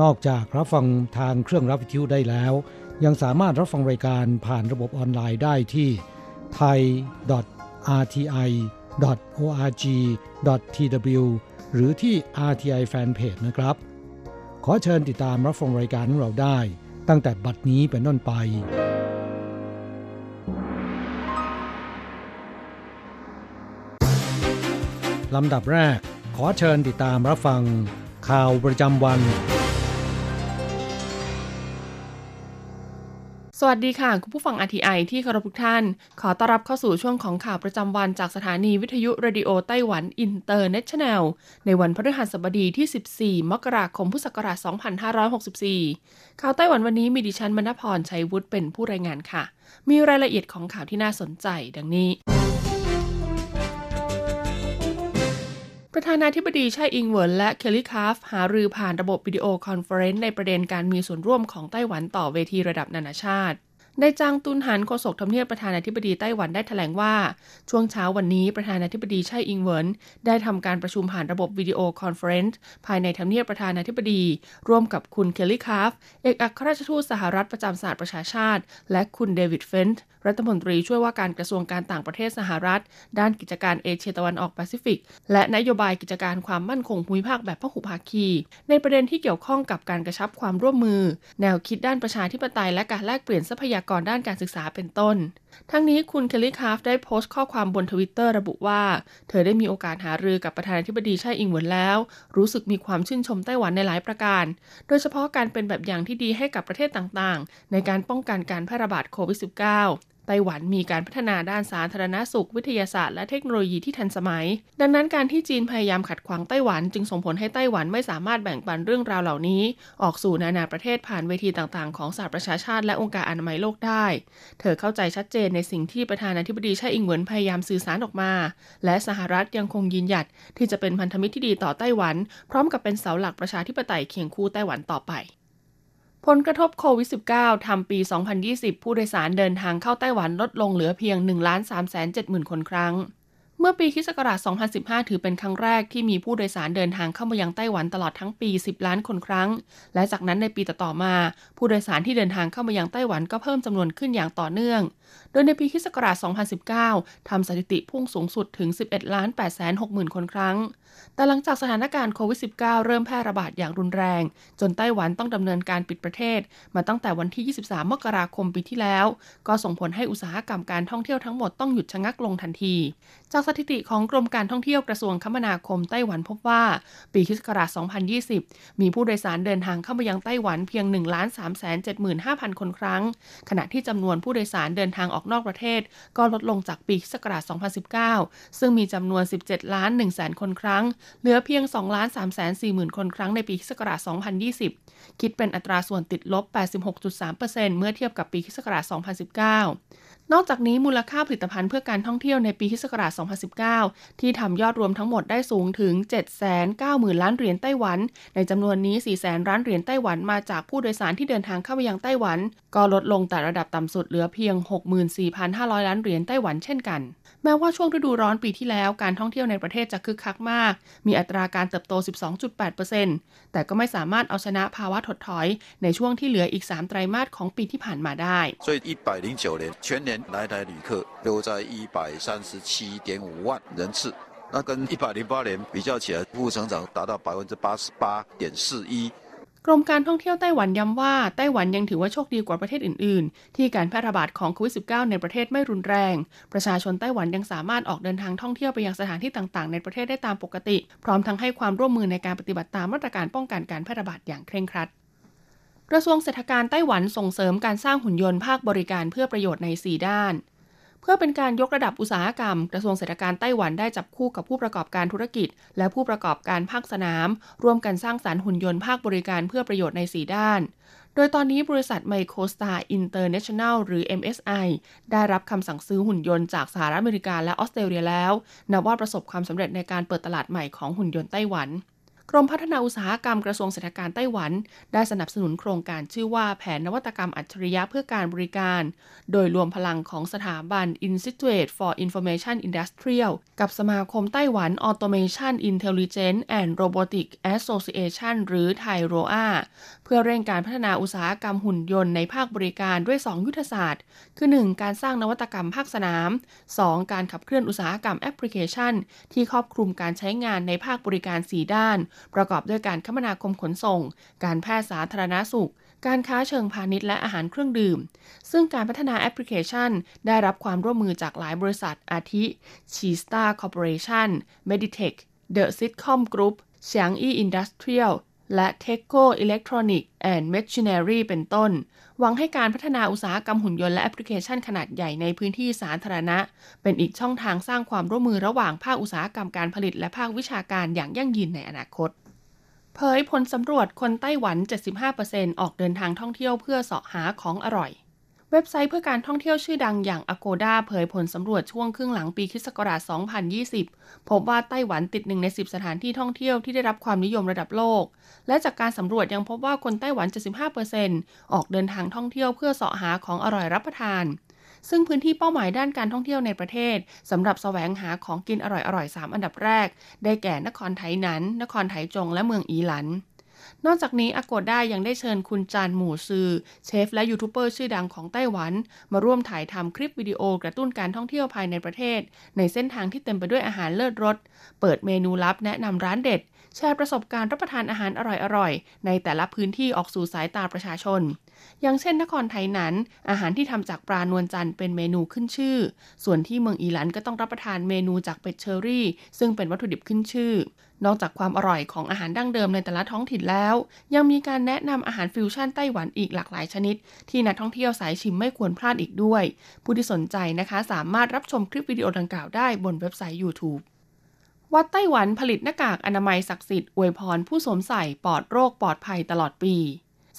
นอกจากรับฟังทางเครื่องรับวิทยุได้แล้ว ยังสามารถรับฟังรายการผ่านระบบออนไลน์ได้ที่ thai.rti.org.tw หรือที่ RTI Fanpage นะครับ ขอเชิญติดตามรับฟังรายการของเราได้ ตั้งแต่บัดนี้เป็นต้นไป ลำดับแรก ขอเชิญติดตามรับฟังข่าวประจำวัน สวัสดีค่ะ คุณผู้ฟัง RTI ที่เคารพทุกท่าน ขอต้อนรับเข้าสู่ช่วงของข่าวประจำวันจากสถานีวิทยุ Radio Taiwan International ในวันพฤหัสบดีที่ 14 มกราคมพุทธศักราช 2564 ข่าวไต้หวันวันนี้มีดิฉันมณพรชัยวุฒิเป็นผู้รายงานค่ะ มีรายละเอียดของข่าวที่น่าสนใจดังนี้ ประธานาธิบดีไช่อิงเหวินและเคลลี่คราฟต์หารือผ่านระบบ video conference ในประเด็นการมีส่วนร่วมของไต้หวันต่อเวทีระดับนานาชาตินายจางตุนหันโฆษกทำเนียบประธานาธิบดีไต้หวันได้แถลงว่า ช่วงเช้าวันนี้ประธานาธิบดีไช่อิงเหวินได้ทำการประชุมผ่านระบบ video conference ภายในทำเนียบประธานาธิบดี ร่วมกับคุณเคลลี่คราฟต์เอกอัครราชทูตสหรัฐประจำสหประชาชาติ และคุณเดวิดเฟนต์ รัฐมนตรีช่วยว่าการกระทรวงการต่างประเทศสหรัฐ ด้านกิจการเอเชียตะวันออกแปซิฟิก และนโยบายกิจการความมั่นคงภูมิภาคแบบพหุภาคี ในประเด็นที่เกี่ยวข้องกับการกระชับความร่วมมือ แนวคิดด้านประชาธิปไตยและการแลกเปลี่ยนทรัพยากรด้านการศึกษาเป็นต้น ทั้งนี้คุณเคลลี่คราฟต์ได้โพสต์ข้อความบนทวิตเตอร์ระบุว่า เธอได้มีโอกาสหารือกับประธานาธิบดีไช่อิงเหวินแล้ว รู้สึกมีความชื่นชมไต้หวันในหลายประการ โดยเฉพาะการเป็นแบบอย่างที่ดีให้กับประเทศต่างๆ ในการป้องกันการแพร่ระบาดโควิด -19 ไต้หวันมีการพัฒนาด้านสาธารณสุข วิทยาศาสตร์และเทคโนโลยีที่ทันสมัย ดังนั้นการที่จีนพยายามขัดขวางไต้หวัน จึงส่งผลให้ไต้หวันไม่สามารถแบ่งปันเรื่องราวเหล่านี้ ออกสู่นานาประเทศผ่านเวทีต่างๆ ของสหประชาชาติและองค์การอนามัยโลกได้ เธอเข้าใจชัดเจนในสิ่งที่ประธานาธิบดีไช่อิงเหวินพยายามสื่อสารออกมา และสหรัฐยังคงยืนหยัดที่จะเป็นพันธมิตรที่ดีต่อไต้หวัน พร้อมกับเป็นเสาหลักประชาธิปไตยเคียงคู่ไต้หวันต่อไป ผลกระทบโควิด -19 ทำปี 2020 ผู้โดยสารเดินทางเข้าไต้หวันลดลงเหลือเพียง 1 3 7 0 0 0 0คนครั้ง เมื่อปีคศ2015 ถือเป็นครั้งแรกที่มีผู้โดยสารเดินทางเข้ามายังไต้หวันตลอดทั้งปี 10 ล้านคนครั้ง และจากนั้นในปีต่อๆมา ผู้โดยสารที่เดินทางเข้ามายังไต้หวันก็เพิ่มจำนวนขึ้นอย่างต่อเนื่อง โดยในปีคศ2019 ทำสถิติพุ่งสูงสุดถึง 11ล้าน8 6 0 0 0 0 คนครั้ง แต่หลังจากสถานการณ์โควิด -19 เริ่มแพร่ระบาดอย่างรุนแรง จนไต้หวันต้องดำเนินการปิดประเทศ มาตั้งแต่วันที่ 23 มกราคมปีที่แล้ว ก็ส่งผลให้อุตสาหกรรมการท่องเที่ยวทั้งหมดต้องหยุดชะงักลงทันที จากสถิติของกรมการท่องเที่ยวกระทรวงคมนาคมไต้หวันพบว่า ปีคศ2020 มีผู้โดยสารเดินทางเข้ามายังไต้หวันเพียง1 3 7 5 0 0 0 คนครั้ง ขณะที่จำนวนผู้โดยสารเดินทางออกนอกประเทศ ก็ลดลงจากปีคศ2019 ซึ่งมีจำนวน 17 ล้าน1แสนคนครั้ง เหลือเพียง 2 ล้าน3แสน4หมื่นคนครั้งในปีคศ2020 คิดเป็นอัตราส่วนติดลบ 86.3%เมื่อเทียบกับปีคศ2019นอกจากนี้มูลค่าผลิตภัณฑ์เพื่อการท่องเที่ยวในปีคศ2019 ที่ทำยอดรวมทั้งหมดได้สูงถึง 790,000 ล้านเหรียญไต้หวัน ในจำนวนนี้ 400,000 ล้านเหรียญไต้หวันมาจากผู้โดยสารที่เดินทางเข้ามายังไต้หวัน ก็ลดลงแต่ระดับต่ำสุดเหลือเพียง 64,500 ล้านเหรียญไต้หวันเช่นกัน แม้ว่าช่วงฤดูร้อนปีที่แล้วการท่องเที่ยวในประเทศจะคึกคักมาก มีอัตราการเติบโต 12.8%แต่ก็ไม่สามารถเอาชนะภาวะถดถอย ในช่วงที่เหลืออีก 3 ไตรมาสของปีที่ผ่านมาได้ 所以一百零九年全年 来台旅客都在一百三十七点五万人次，那跟一百零八年比较起来，负成长达到百分之八十八点四一。 กรมการท่องเที่ยวไต้หวันย้ำว่าไต้หวันยังถือว่าโชคดีกว่าประเทศอื่น ๆ ที่การแพร่ระบาดของโควิด -19 ในประเทศไม่รุนแรง ประชาชนไต้หวันยังสามารถออกเดินทางท่องเที่ยวไปยังสถานที่ต่าง ๆ ในประเทศได้ตามปกติ พร้อมทั้งให้ความร่วมมือในการปฏิบัติตามมาตรการป้องกันการแพร่ระบาดอย่างเคร่งครัด กระทรวงเศรษฐการไต้หวันส่งเสริมการสร้างหุ่นยนต์ภาคบริการเพื่อประโยชน์ใน 4 ด้าน เพื่อเป็นการยกระดับอุตสาหกรรม กระทรวงเศรษฐการไต้หวันได้จับคู่กับผู้ประกอบการธุรกิจ และผู้ประกอบการภาคสนาม ร่วมกันสร้างสรรค์หุ่นยนต์ภาคบริการเพื่อประโยชน์ใน 4 ด้าน โดยตอนนี้บริษัท Micro-Star International หรือ MSI ได้รับคำสั่งซื้อหุ่นยนต์จากสหรัฐอเมริกาและออสเตรเลียแล้ว นับว่าประสบความสำเร็จในการเปิดตลาดใหม่ของหุ่นยนต์ไต้หวัน กรมพัฒนาอุตสาหกรรมกระทรวงเศรษฐการไต้หวัน ได้สนับสนุนโครงการชื่อว่าแผนนวัตกรรมอัจฉริยะเพื่อการบริการ โดยรวมพลังของสถาบัน Institute for Information Industrial กับสมาคมไต้หวัน Automation Intelligence and Robotic Association หรือไทโรอาเพื่อเร่งการพัฒนาอุตสาหกรรมหุ่นยนต์ในภาคบริการด้วย 2 ยุทธศาสตร์ คือ 1. การสร้างนวัตกรรมภาคสนาม 2. การขับเคลื่อนอุตสาหกรรมแอปพลิเคชัน ที่ครอบคลุมการใช้งานในภาคบริการ 4 ด้านประกอบด้วยการคมนาคมขนส่ง การแพทย์สาธารณสุข การค้าเชิงพาณิชย์และอาหารเครื่องดื่ม ซึ่งการพัฒนาแอปพลิเคชัน ได้รับความร่วมมือจากหลายบริษัทอาทิ ชีสตา Corporation Meditech The Sitcom Group เฉียงอี Industrial และ t e c o Electronic and Machinery เป็นต้น หวังให้การพัฒนาอุตสาหกรรมหุ่นยนต์และแอปพลิเคชันขนาดใหญ่ในพื้นที่สาธารณะ เป็นอีกช่องทางสร้างความร่วมมือระหว่างภาคอุตสาหกรรมการผลิตและภาควิชาการอย่างยั่งยืนในอนาคต เผยผลสำรวจคนไต้หวัน 75%ออกเดินทางท่องเที่ยวเพื่อเสาะหาของอร่อย เว็บไซต์เพื่อการท่องเที่ยวชื่อดังอย่าง Agoda เผยผลสำรวจช่วงครึ่งหลังปีคศ2020 พบว่าไต้หวันติดหนึ่งใน 10 สถานที่ท่องเที่ยวที่ได้รับความนิยมระดับโลก และจากการสำรวจยังพบว่าคนไต้หวัน 75%ออกเดินทางท่องเที่ยวเพื่อเสาะหาของอร่อยรับประทาน ซึ่งพื้นที่เป้าหมายด้านการท่องเที่ยวในประเทศสำหรับแสวงหาของกินอร่อยๆ3อันดับแรก ได้แก่นครไทยนัน นครไถจง และเมืองอีหลัน นอกจากนี้อากดได้ยังได้เชิญคุณจานหมู่ซือ เชฟและยูทูบเบอร์ชื่อดังของไต้หวัน มาร่วมถ่ายทำคลิปวิดีโอกระตุ้นการท่องเที่ยวภายในประเทศ ในเส้นทางที่เต็มไปด้วยอาหารเลิศรส เปิดเมนูลับแนะนำร้านเด็ด แชร์ประสบการณ์รับประทานอาหารอร่อยๆ ในแต่ละพื้นที่ออกสู่สายตาประชาชน อย่างเช่นนครไทยนั้น อาหารที่ทำจากปลานวลจันทร์เป็นเมนูขึ้นชื่อ ส่วนที่เมืองอีหลันก็ต้องรับประทานเมนูจากเป็ดเชอรี่ ซึ่งเป็นวัตถุดิบขึ้นชื่อ นอกจากความอร่อยของอาหารดั้งเดิมในแต่ละท้องถิ่นแล้ว ยังมีการแนะนำอาหารฟิวชั่นไต้หวันอีกหลากหลายชนิด ที่นักท่องเที่ยวสายชิมไม่ควรพลาดอีกด้วย ผู้ที่สนใจนะคะสามารถรับชมคลิปวิดีโอดังกล่าวได้บนเว็บไซต์ YouTube วัดไต้หวันผลิตหน้ากากอนามัยศักดิ์สิทธิ์อวยพรผู้สวมใส่ปลอดโรคปลอดภัยตลอดปี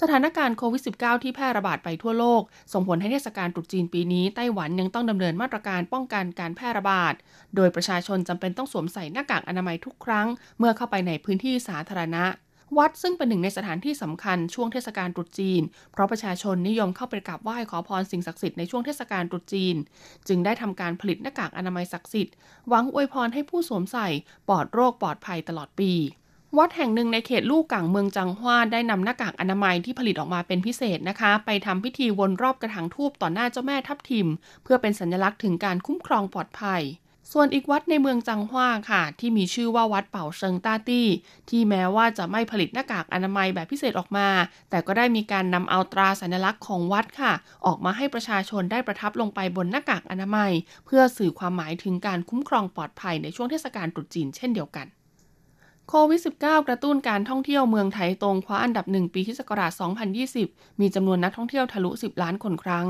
สถานการณ์โควิด -19 ที่แพร่ระบาดไปทั่วโลก ส่งผลให้เทศกาลตรุษจีนปีนี้ไต้หวันยังต้องดำเนินมาตรการป้องกันการแพร่ระบาด โดยประชาชนจำเป็นต้องสวมใส่หน้ากากอนามัยทุกครั้ง เมื่อเข้าไปในพื้นที่สาธารณะ วัดซึ่งเป็นหนึ่งในสถานที่สำคัญช่วงเทศกาลตรุษจีน เพราะประชาชนนิยมเข้าไปกราบไหว้ขอพรสิ่งศักดิ์สิทธิ์ในช่วงเทศกาลตรุษจีน จึงได้ทำการผลิตหน้ากากอนามัยศักดิ์สิทธิ์หวังอวยพรให้ผู้สวมใส่ปลอดโรคปลอดภัยตลอดปี วัดแห่งหนึ่งในเขตลู่กังเมืองจังหวาได้นำหน้ากากอนามัยที่ผลิตออกมาเป็นพิเศษนะคะ ไปทำพิธีวนรอบกระถางทูบต่อหน้าเจ้าแม่ทับทิม เพื่อเป็นสัญลักษณ์ถึงการคุ้มครองปลอดภัย ส่วนอีกวัดในเมืองจังหวาค่ะ ที่มีชื่อว่าวัดเป่าเซิงต้าตี้ ที่แม้ว่าจะไม่ผลิตหน้ากากอนามัยแบบพิเศษออกมา แต่ก็ได้มีการนำเอาตราสัญลักษณ์ของวัดค่ะ ออกมาให้ประชาชนได้ประทับลงไปบนหน้ากากอนามัย เพื่อสื่อความหมายถึงการคุ้มครองปลอดภัยในช่วงเทศกาลตรุษจีนเช่นเดียวกัน โควิด -19 กระตุ้นการท่องเที่ยวเมืองไทยตรงคว้าอันดับหนึ่งปีคศ2020 มีจำนวนนักท่องเที่ยวทะลุ 10 ล้านคนครั้ง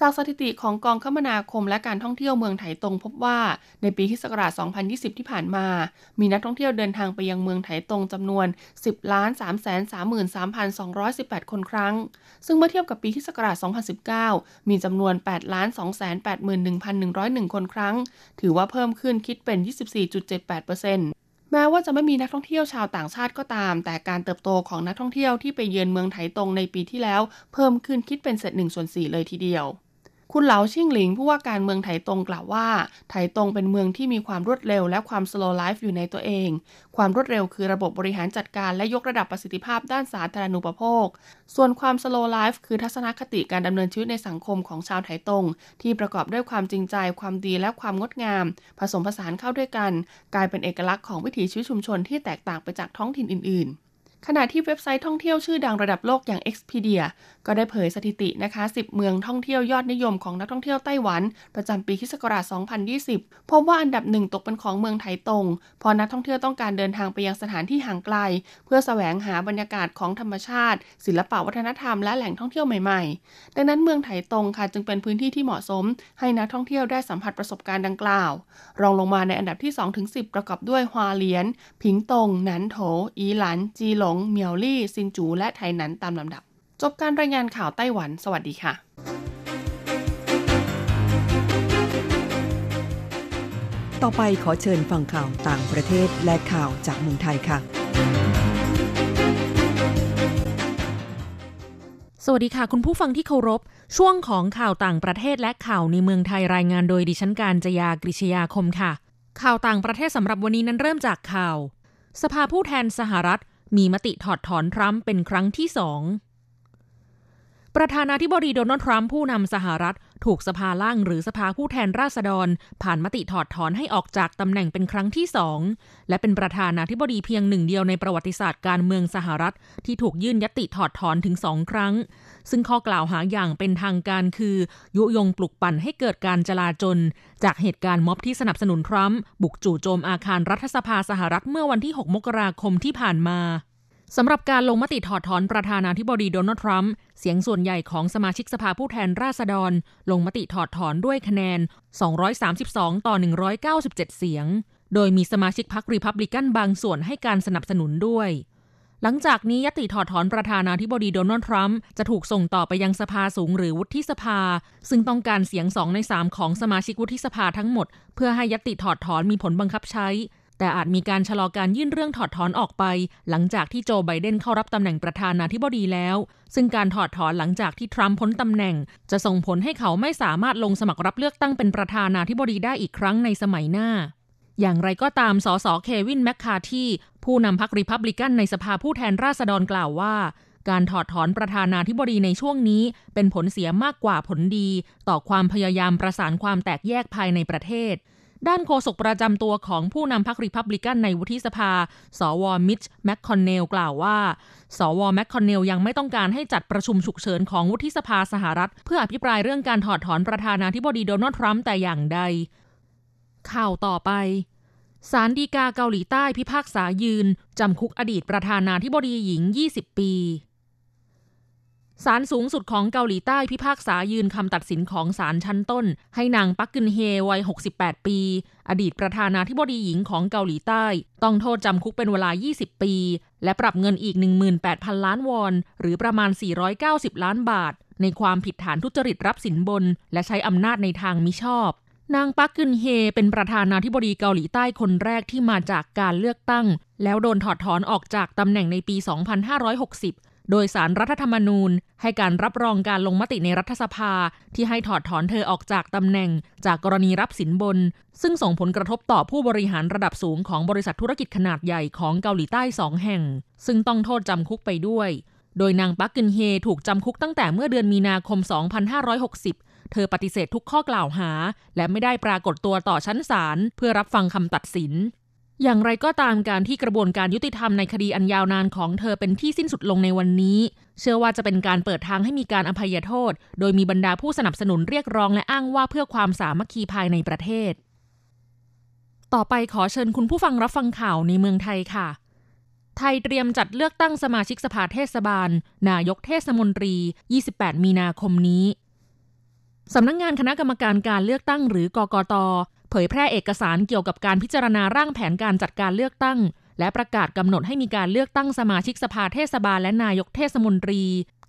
จากสถิติของกองคมนาคมและการท่องเที่ยวเมืองไถตรงพบว่าในปีคศ2020 ที่ผ่านมา มีนักท่องเที่ยวเดินทางไปยังเมืองไถตรงจำนวน 10 ล้าน3 3 3 2 1 8 คนครั้ง ซึ่งเมื่อเทียบกับปีคศ2019 มีจำนวน 8 ล้าน2 8 1 1 0 1 คนครั้ง ถือว่าเพิ่มขึ้นคิดเป็น 24.78%แม้ว่าจะไม่มีนักท่องเที่ยวชาวต่างชาติก็ตาม แต่การเติบโตของนักท่องเที่ยวที่ไปเยือนเมืองไถตรงในปีที่แล้ว เพิ่มขึ้นคิดเป็นเศษหนึ่งส่วนสี่เลยทีเดียว คุณเหลาชิ่งหลิงผู้ว่าการเมืองไถตรงกล่าวว่า ไถตรงเป็นเมืองที่มีความรวดเร็วและความ slow life อยู่ในตัวเอง ความรวดเร็วคือระบบบริหารจัดการและยกระดับประสิทธิภาพด้านสาธารณูปโภค ส่วนความ slow life คือทัศนคติการดำเนินชีวิตในสังคมของชาวไถตรงที่ประกอบด้วยความจริงใจ ความดีและความงดงาม ผสมผสานเข้าด้วยกัน กลายเป็นเอกลักษณ์ของวิถีชีวิตชุมชนที่แตกต่างไปจากท้องถิ่นอื่น ๆ ขณะที่เว็บไซต์ท่องเที่ยวชื่อดังระดับโลกอย่าง Expedia ก็ได้เผยสถิตินะคะ 10 เมืองท่องเที่ยวยอดนิยมของนักท่องเที่ยวไต้หวัน ประจำปีคศ2020 พบว่าอันดับหนึ่งตกเป็นของเมืองไถตงเพราะนักท่องเที่ยวต้องการเดินทางไปยังสถานที่ห่างไกล เพื่อแสวงหาบรรยากาศของธรรมชาติ ศิลปวัฒนธรรมและแหล่งท่องเที่ยวใหม่ๆ ดังนั้นเมืองไถตงค่ะจึงเป็นพื้นที่ที่เหมาะสม ให้นักท่องเที่ยวได้สัมผัสประสบการณ์ดังกล่าว รองลงมาในอันดับที่2-10 ประกอบด้วยฮวาเลียน ผิงตง หนันโถ อีหลัน จีหลงเมียวลี่ซินจู และไทหนันตามลำดับ จบการรายงานข่าวไต้หวัน สวัสดีค่ะต่อไปขอเชิญฟังข่าวต่างประเทศและข่าวจากเมืองไทยค่ะ สวัสดีค่ะ คุณผู้ฟังที่เคารพ ช่วงของข่าวต่างประเทศและข่าวในเมืองไทยรายงานโดยดิฉันการจยากริชยาคมค่ะ ข่าวต่างประเทศสำหรับวันนี้นั้นเริ่มจากข่าว สภาผู้แทนสหรัฐ มีมติถอดถอนทรัมป์เป็นครั้งที่สอง ประธานาธิบดีโดนัลด์ทรัมป์ผู้นำสหรัฐ ถูกสภาล่างหรือสภาผู้แทนราษฎร ผ่านมติถอดถอนให้ออกจากตำแหน่งเป็นครั้งที่สองและเป็นประธานาธิบดีเพียงหนึ่งเดียวในประวัติศาสตร์การเมืองสหรัฐ ที่ถูกยื่นยติถอดถอนถึงสองครั้ง ซึ่งข้อกล่าวหาอย่างเป็นทางการคือ ยุยงปลุกปั่นให้เกิดการจลาจล จากเหตุการณ์ม็อบที่สนับสนุนทรัมป์บุกจู่โจมอาคารรัฐสภาสหรัฐเมื่อวันที่ 6 มกราคมที่ผ่านมา สำหรับการลงมติถอดถอนประธานาธิบดีโดนัลด์ทรัมป์เสียงส่วนใหญ่ของสมาชิกสภาผู้แทนราษฎร ลงมติถอดถอนด้วยคะแนน 232 ต่อ 197 เสียง โดยมีสมาชิกพรรครีพับลิกันบางส่วนให้การสนับสนุนด้วย หลังจากนี้ยติถอดถอนประธานาธิบดีโดนัลด์ทรัมป์จะถูกส่งต่อไปยังสภาสูงหรือวุฒิสภา ซึ่งต้องการเสียงสองในสามของสมาชิกวุฒิสภาทั้งหมด เพื่อให้ยติถอดถอนมีผลบังคับใช้ แต่อาจมีการชะลอการยื่นเรื่องถอดถอนออกไป หลังจากที่โจไบเดนเข้ารับตำแหน่งประธานาธิบดีแล้ว ซึ่งการถอดถอนหลังจากที่ทรัมป์พ้นตำแหน่ง จะส่งผลให้เขาไม่สามารถลงสมัครรับเลือกตั้งเป็นประธานาธิบดีได้อีกครั้งในสมัยหน้า อย่างไรก็ตามสสเควินแมคคาร์ธี ผู้นำพรรคริพับลิกันในสภาผู้แทนราษฎรกล่าวว่าการถอดถอนประธานาธิบดีในช่วงนี้ เป็นผลเสียมากกว่าผลดี ต่อความพยายามประสานความแตกแยกภายในประเทศ ด้านโฆษกประจำตัวของผู้นำพรรครีพับลิกันในวุฒิสภา สวมิตช์แมคคอนเนลกล่าวว่า สวแมคคอนเนลยังไม่ต้องการให้จัดประชุมฉุกเฉินของวุฒิสภาสหรัฐ เพื่ออภิปรายเรื่องการถอดถอนประธานาธิบดีโดนัลด์ทรัมป์แต่อย่างใด ข่าวต่อไปศาลฎีกาเกาหลีใต้พิพากษายืน จำคุกอดีตประธานาธิบดีหญิง 20 ปี ศาลสูงสุดของเกาหลีใต้พิพากษายืนคำตัดสินของศาลชั้นต้น ให้นางปักกึนเฮวัย 68 ปี อดีตประธานาธิบดีหญิงของเกาหลีใต้ ต้องโทษจำคุกเป็นเวลา 20 ปี และปรับเงินอีก 18,000 ล้านวอน หรือประมาณ 490 ล้านบาท ในความผิดฐานทุจริตรับสินบน และใช้อำนาจในทางมิชอบนางปักกึนเฮเป็นประธานาธิบดีเกาหลีใต้คนแรกที่มาจากการเลือกตั้ง แล้วโดนถอดถอนออกจากตำแหน่งในปี 2560 โดยสารรัฐธรรมนูญ ให้การรับรองการลงมติในรัฐสภาที่ให้ถอดถอนเธอออกจากตำแหน่ง จากกรณีรับสินบน ซึ่งส่งผลกระทบต่อผู้บริหารระดับสูงของบริษัทธุรกิจขนาดใหญ่ของเกาหลีใต้สองแห่ง ซึ่งต้องโทษจำคุกไปด้วย โดยนางปักกึนเฮถูกจำคุกตั้งแต่เมื่อเดือนมีนาคม 2560 เธอปฏิเสธทุกข้อกล่าวหา และไม่ได้ปรากฏตัวต่อชั้นศาลเพื่อรับฟังคำตัดสิน อย่างไรก็ตามการที่กระบวนการยุติธรรมในคดีอันยาวนานของเธอเป็นที่สิ้นสุดลงในวันนี้ เชื่อว่าจะเป็นการเปิดทางให้มีการอภัยโทษ โดยมีบรรดาผู้สนับสนุนเรียกร้องและอ้างว่าเพื่อความสามัคคีภายในประเทศ ต่อไปขอเชิญคุณผู้ฟังรับฟังข่าวในเมืองไทยค่ะ ไทยเตรียมจัดเลือกตั้งสมาชิกสภาเทศบาล นายกเทศมนตรี 28 มีนาคมนี้สำนักงงานคณะกรรมการการเลือกตั้งหรือกกต เผยแพร่เอกสารเกี่ยวกับการพิจารณาร่างแผนการจัดการเลือกตั้ง และประกาศกำหนดให้มีการเลือกตั้งสมาชิกสภาเทศบาลและนายกเทศมนตรี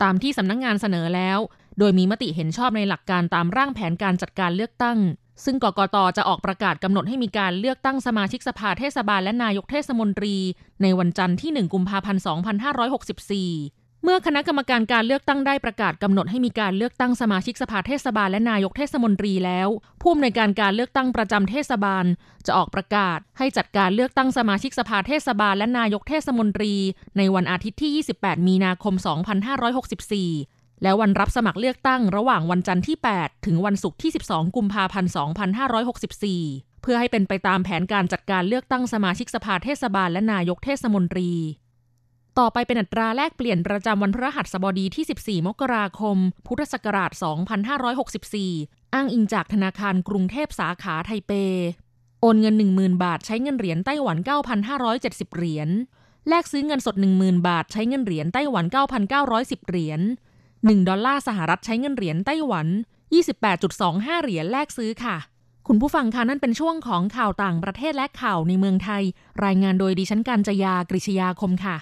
ตามที่สำนักงงานเสนอแล้ว โดยมีมติเห็นชอบในหลักการตามร่างแผนการจัดการเลือกตั้ง ซึ่งกกตจะออกประกาศกำหนดให้มีการเลือกตั้งสมาชิกสภาเทศบาลและนายกเทศมนตรี ในวันจันทร์ที่ 1 กุมภาพันธ์ 2564 เมื่อคณะกรรมการการเลือกตั้งได้ประกาศกำหนดให้มีการเลือกตั้งสมาชิกสภาเทศบาลและนายกเทศมนตรีแล้ว ผู้อำนวยการการเลือกตั้งประจำเทศบาล จะออกประกาศให้จัดการเลือกตั้งสมาชิกสภาเทศบาลและนายกเทศมนตรี ในวันอาทิตย์ที่ 28 มีนาคม 2564 และวันรับสมัครเลือกตั้งระหว่างวันจันทร์ที่ 8 ถึงวันศุกร์ที่ 12 กุมภาพันธ์ 2564 เพื่อให้เป็นไปตามแผนการจัดการเลือกตั้งสมาชิกสภาเทศบาลและนายกเทศมนตรี ต่อไปเป็นอัตราแลกเปลี่ยนประจำวันพฤหัสบดีที่ 14 มกราคม พุทธศักราช 2564 อ้างอิงจากธนาคารกรุงเทพสาขาไทเป โอนเงิน 10,000 บาทใช้เงินเหรียญไต้หวัน 9,570 เหรียญ แลกซื้อเงินสด 10,000 บาทใช้เงินเหรียญไต้หวัน 9,910 เหรียญ 1 ดอลลาร์สหรัฐใช้เงินเหรียญไต้หวัน 28.25 เหรียญแลกซื้อค่ะคุณผู้ฟังคะนั่นเป็นช่วงของข่าวต่างประเทศและข่าวในเมืองไทย รายงานโดยดิฉันการจยากริชยาคมค่ะ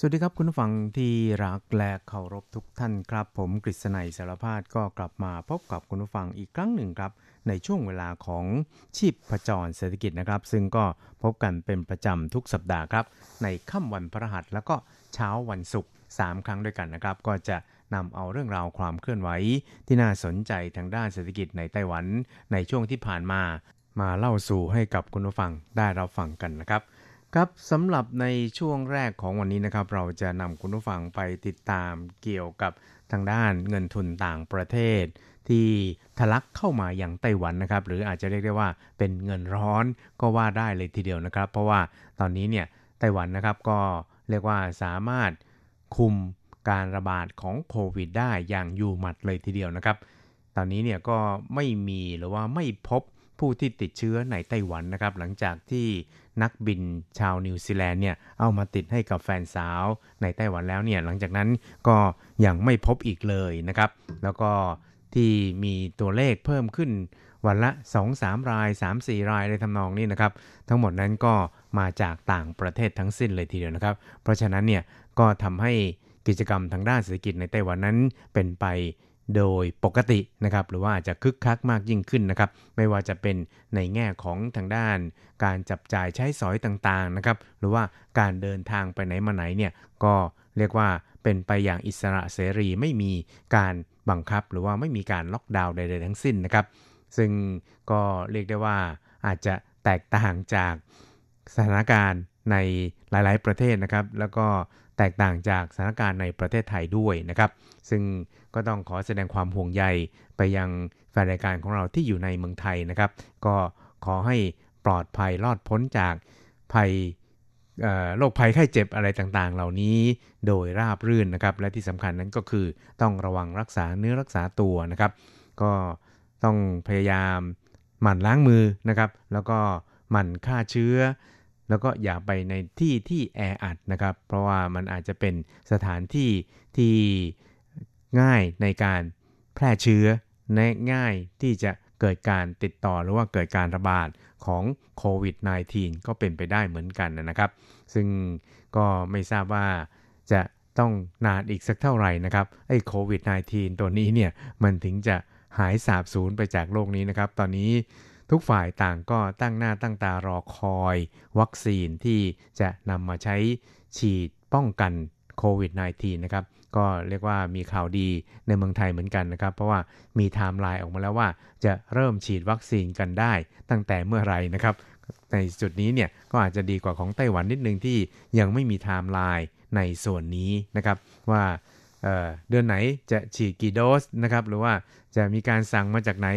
สวัสดีครับคุณผู้ฟังที่รักและเคารพทุกท่านครับ ผมกฤษณัยสารพาดก็กลับมาพบกับคุณผู้ฟังอีกครั้งหนึ่งครับ ในช่วงเวลาของชีพประจรเศรษฐกิจนะครับ ซึ่งก็พบกันเป็นประจำทุกสัปดาห์ครับ ในค่ำวันพระหัสแล้วก็เช้าวันศุกร์3ครั้งด้วยกันนะครับ ก็จะนำเอาเรื่องราวความเคลื่อนไหวที่น่าสนใจทางด้านเศรษฐกิจในไต้หวัน ในช่วงที่ผ่านมา มาเล่าสู่ให้กับคุณผู้ฟังได้รับฟังกันนะครับ ครับสำหรับในช่วงแรกของวันนี้นะครับ เราจะนำคุณผู้ฟังไปติดตามเกี่ยวกับทางด้านเงินทุนต่างประเทศ ที่ทะลักเข้ามาอย่างไต้หวันนะครับ หรืออาจจะเรียกได้ว่าเป็นเงินร้อนก็ว่าได้เลยทีเดียวนะครับ เพราะว่าตอนนี้เนี่ยไต้หวันนะครับก็เรียกว่าสามารถคุมการระบาดของโควิดได้อย่างอยู่หมัดเลยทีเดียวนะครับ ตอนนี้เนี่ยก็ไม่มีหรือว่าไม่พบ ผู้ที่ติดเชื้อในไต้หวันนะครับ หลังจากที่นักบินชาวนิวซีแลนด์เนี่ยเอามาติดให้กับแฟนสาวในไต้หวันแล้วเนี่ยหลังจากนั้นก็ยังไม่พบอีกเลยนะครับ แล้วก็ที่มีตัวเลขเพิ่มขึ้นวันละ 2-3 ราย 3-4 รายในทำนองนี้นะครับ ทั้งหมดนั้นก็มาจากต่างประเทศทั้งสิ้นเลยทีเดียวนะครับ เพราะฉะนั้นเนี่ยก็ทำให้กิจกรรมทางด้านเศรษฐกิจในไต้หวันนั้นเป็นไป โดยปกตินะครับหรือว่าอาจจะคึกคักมากยิ่งขึ้นนะครับไม่ว่าจะเป็นในแง่ของทางด้าน การจับจ่ายใช้สอยต่างๆนะครับหรือว่าการเดินทางไปไหนมาไหนเนี่ยก็เรียกว่าเป็นไปอย่างอิสระเสรีไม่มีการบังคับ หรือว่าไม่มีการล็อกดาวน์ใดๆทั้งสิ้นนะครับ ซึ่งก็เรียกได้ว่าอาจจะแตกต่างจากสถานการณ์ในหลายๆประเทศนะครับ แล้วก็ แตกต่างจากสถานการณ์ในประเทศไทยด้วยนะครับ ซึ่งก็ต้องขอแสดงความห่วงใยไปยังแฟนรายการของเราที่อยู่ในเมืองไทยนะครับ ก็ขอให้ปลอดภัยรอดพ้นจากภัยโรคภัยไข้เจ็บอะไรต่างๆ เหล่านี้โดยราบรื่นนะครับ และที่สำคัญนั้นก็คือต้องระวังรักษาเนื้อรักษาตัวนะครับ ก็ต้องพยายามหมั่นล้างมือนะครับ แล้วก็หมั่นฆ่าเชื้อ แล้วก็อย่าไปในที่ที่แออัดนะครับ เพราะว่ามันอาจจะเป็นสถานที่ที่ง่ายในการแพร่เชื้อในง่ายที่จะเกิดการติดต่อหรือว่าเกิดการระบาดของโควิด -19 ก็เป็นไปได้เหมือนกันนะครับ ซึ่งก็ไม่ทราบว่าจะต้องนานอีกสักเท่าไหร่นะครับไอ้โควิด -19 ตัวนี้เนี่ยมันถึงจะหายสาบสูญไปจากโลกนี้นะครับ ตอนนี้ ทุกฝ่ายต่างก็ตั้งหน้าตั้งตารอคอย วัคซีนที่จะนำมาใช้ฉีดป้องกันโควิด -19 นะครับ ก็เรียกว่ามีข่าวดีในเมืองไทยเหมือนกันนะครับ เพราะว่ามีไทม์ไลน์ออกมาแล้วว่าจะเริ่มฉีดวัคซีนกันได้ตั้งแต่เมื่อไรนะครับ ในจุดนี้เนี่ยก็อาจจะดีกว่าของไต้หวันนิดนึงที่ยังไม่มีไทม์ไลน์ในส่วนนี้นะครับว่า เดือนไหนจะฉีดกี่โดสนะครับหรือว่าจะมีการสั่งมาจากไหน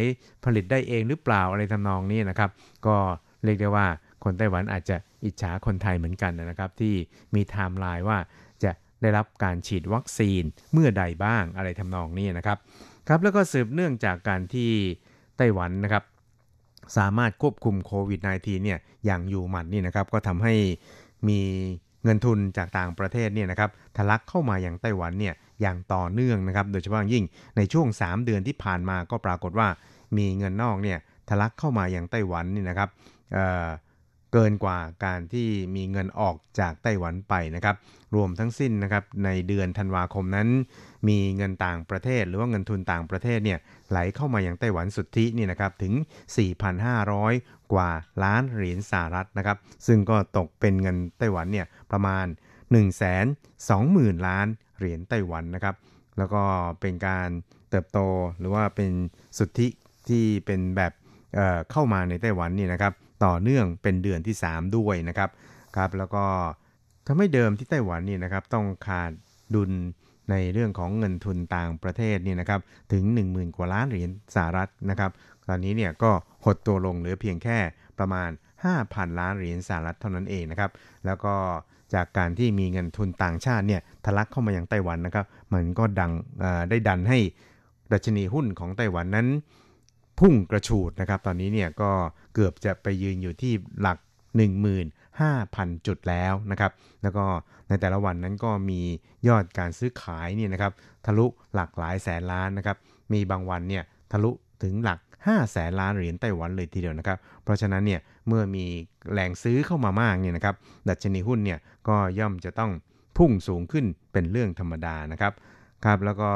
ผลิตได้เองหรือเปล่าอะไรทำนองนี้นะครับ ก็เรียกได้ว่าคนไต้หวันอาจจะอิจฉาคนไทยเหมือนกันนะครับ ที่มีไทม์ไลน์ว่าจะได้รับการฉีดวัคซีนเมื่อใดบ้างอะไรทำนองนี้นะครับครับแล้วก็สืบเนื่องจากการที่ไต้หวันนะครับสามารถควบคุมโควิด -19 เนี่ยอย่างอยู่หมัดนี่นะครับก็ทำให้มีเงินทุนจากต่างประเทศเนี่ยนะครับทะลักเข้ามาอย่างไต้หวันเนี่ย อย่างต่อเนื่องนะครับ โดยเฉพาะยิ่งในช่วง 3 เดือนที่ผ่านมาก็ปรากฏว่ามีเงินนอกเนี่ยทะลักเข้ามาอย่างไต้หวันนี่นะครับเเกินกว่าการที่มีเงินออกจากไต้หวันไปนะครับ รวมทั้งสิ้นนะครับในเดือนธันวาคมนั้น มีเงินต่างประเทศ หรือว่าเงินทุนต่างประเทศเนี่ยไหลเข้ามาอย่างไต้หวันสุทธินี่นะครับถึง 4,500 กว่าล้านเหรียญสหรัฐนะครับ ซึ่งก็ตกเป็นเงินไต้หวันเนี่ยประมาณ 1 2 0 0 0 0 ล้าน เหรียญไต้หวันนะครับ แล้วก็เป็นการเติบโตหรือว่าเป็นสุทธิที่เป็นแบบเเข้ามาในไต้หวันนี่นะครับ ต่อเนื่องเป็นเดือนที่ 3 ด้วยนะครับครับ แล้วก็ทำให้เดิมที่ไต้หวันนี่นะครับต้องขาดดุลในเรื่องของเงินทุนต่างประเทศนี่นะครับถึง 10,000 กว่าล้านเหรียญสหรัฐนะครับ ตอนนี้เนี่ยก็หดตัวลงเหลือเพียงแค่ประมาณ 5,000 ล้านเหรียญสหรัฐเท่านั้นเองนะครับ แล้วก็จากการที่มีเงินทุนต่างชาติเนี่ยทะลักเข้ามาอย่างไต้หวันนะครับ มันก็ดังได้ดันให้ดัชนีหุ้นของไต้หวันนั้น พุ่งกระฉูดนะครับ ตอนนี้เนี่ยก็เกือบจะไปยืนอยู่ที่หลัก 15,000 จุดแล้วนะครับ แล้วก็ในแต่ละวันนั้นก็มียอดการซื้อขายเนี่ยนะครับ ทะลุหลักหลายแสนล้านนะครับ มีบางวันเนี่ยทะลุถึงหลัก 5แสนล้านเหรียญไต้หวันเลยทีเดียวนะครับ เพราะฉะนั้นเนี่ยเมื่อมีแหล่งซื้อเข้ามามากเนี่ยนะครับดัชนีหุ้นเนี่ยก็ย่อมจะต้องพุ่งสูงขึ้นเป็นเรื่องธรรมดานะครับครับแล้วก็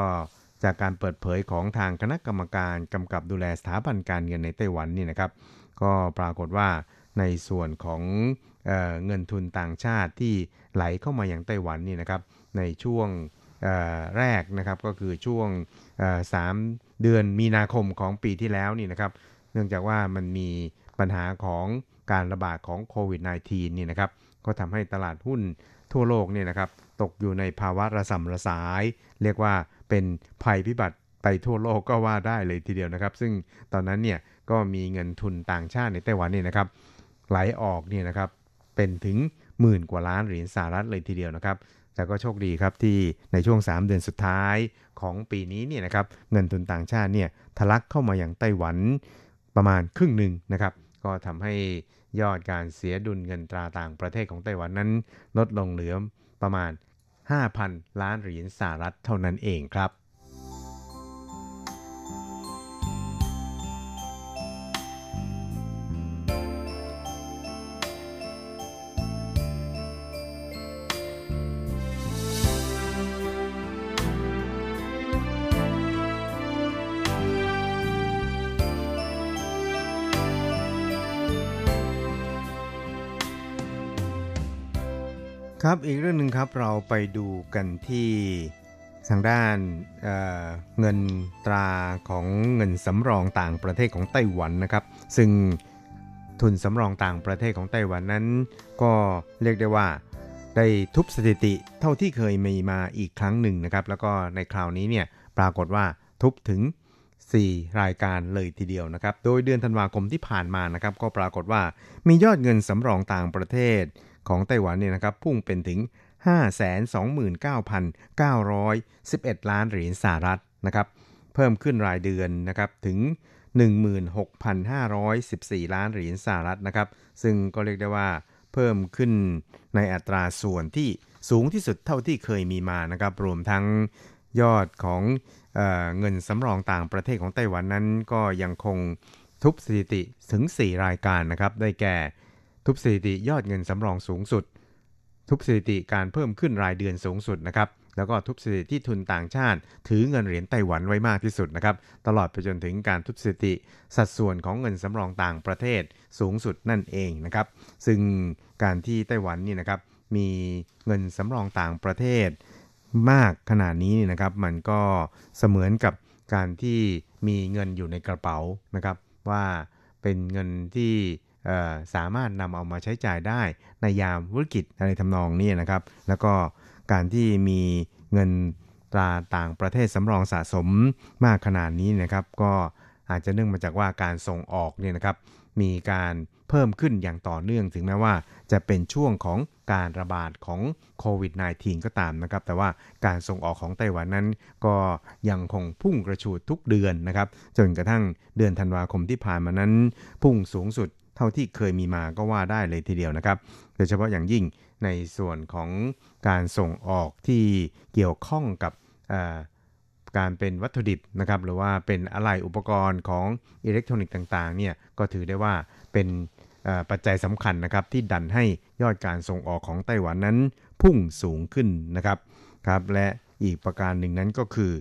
จากการเปิดเผยของทางคณะกรรมการกำกับดูแลสถาบันการเงินในไต้หวันนี่นะครับ ก็ปรากฏว่าในส่วนของเอเงินทุนต่างชาติที่ไหลเข้ามาอย่างไต้หวันนี่นะครับในช่วงแรกนะครับก็คือช่วงสาม เดือนมีนาคมของปีที่แล้วนี่นะครับ เนื่องจากว่ามันมีปัญหาของการระบาดของโควิด -19 นี่นะครับ ก็ทำให้ตลาดหุ้นทั่วโลกเนี่ยนะครับ ตกอยู่ในภาวะระสำระสาย เรียกว่าเป็นภัยพิบัติไปทั่วโลกก็ว่าได้เลยทีเดียวนะครับ ซึ่งตอนนั้นเนี่ยก็มีเงินทุนต่างชาติในไต้หวันนี่นะครับไหลออกเนี่ยนะครับเป็นถึงหมื่นกว่าล้านเหรียญสหรัฐเลยทีเดียวนะครับ แต่ก็โชคดีครับที่ในช่วง 3 เดือนสุดท้ายของปีนี้เนี่ยนะครับเงินทุนต่างชาติเนี่ยทะลักเข้ามาอย่างไต้หวันประมาณครึ่งหนึ่งนะครับ ก็ทำให้ยอดการเสียดุลเงินตราต่างประเทศของไต้หวันนั้น ลดลงเหลือประมาณ 5,000 ล้านเหรียญสหรัฐเท่านั้นเองครับ ครับอีกเรื่องหนึ่งครับเราไปดูกันที่ทางด้านเเงินตราของเงินสำรองต่างประเทศของไต้หวันนะครับ ซึ่งทุนสำรองต่างประเทศของไต้หวันนั้น ก็เรียกได้ว่าได้ทุบสถิติเท่าที่เคยมีมาอีกครั้งหนึ่งนะครับ แล้วก็ในคราวนี้เนี่ยปรากฏว่าทุบถึง 4 รายการเลยทีเดียวนะครับ โดยเดือนธันวาคมที่ผ่านมานะครับ ก็ปรากฏว่ามียอดเงินสำรองต่างประเทศ ของไต้หวันเนี่ยนะครับพุ่งเป็นถึง 529,911 ล้านเหรียญสหรัฐนะครับเพิ่มขึ้นรายเดือนนะครับถึง 16,514 ล้านเหรียญสหรัฐนะครับซึ่งก็เรียกได้ว่าเพิ่มขึ้นในอัตราส่วนที่สูงที่สุดเท่าที่เคยมีมานะครับรวมทั้งยอดของเอเงินสำรองต่างประเทศของไต้หวันนั้นก็ยังคงทุบสถิติถึง 4 รายการนะครับ ได้แก่ ทุบสถิติยอดเงินสำรองสูงสุด ทุบสถิติการเพิ่มขึ้นรายเดือนสูงสุดนะครับแล้วก็ทุบสถิติที่ทุนต่างชาติ ถือเงินเหรียญไต้หวันไว้มากที่สุดนะครับตลอดไปจนถึงการทุบสถิติสัดส่วนของเงินสำรองต่างประเทศสูงสุดนั่นเองนะครับซึ่งการที่ไต้หวันนี่นะครับมีเงินสำรองต่างประเทศ มากขนาดนี้นี่นะครับมันก็เสมือนกับการที่มีเงินอยู่ในกระเป๋านะครับว่าเป็นเงินที่ สามารถนำเอามาใช้จ่ายได้ในยามวิกฤตอะไรทำนองนี้นะครับ แล้วก็การที่มีเงินตราต่างประเทศสำรองสะสมมากขนาดนี้นะครับ ก็อาจจะเนื่องมาจากว่าการส่งออกเนี่ยนะครับ มีการเพิ่มขึ้นอย่างต่อเนื่องถึงแม้ว่าจะเป็นช่วงของการระบาดของโควิด -19 ก็ตามนะครับ แต่ว่าการส่งออกของไต้หวันนั้นก็ยังคงพุ่งกระฉูดทุกเดือนนะครับ จนกระทั่งเดือนธันวาคมที่ผ่านมานั้น พุ่งสูงสุด เท่าที่เคยมีมาก็ว่าได้เลยทีเดียวนะครับ โดยเฉพาะอย่างยิ่งในส่วนของการส่งออกที่เกี่ยวข้องกับการเป็นวัตถุดิบนะครับหรือว่าเป็นอะไหล่อุปกรณ์ของอิเล็กทรอนิกส์ต่างๆเนี่ยก็ถือได้ว่าเป็นปัจจัยสำคัญนะครับที่ดันให้ยอดการส่งออกของไต้หวันนั้นพุ่งสูงขึ้นนะครับครับและอีกประการหนึ่งนั้นก็คือ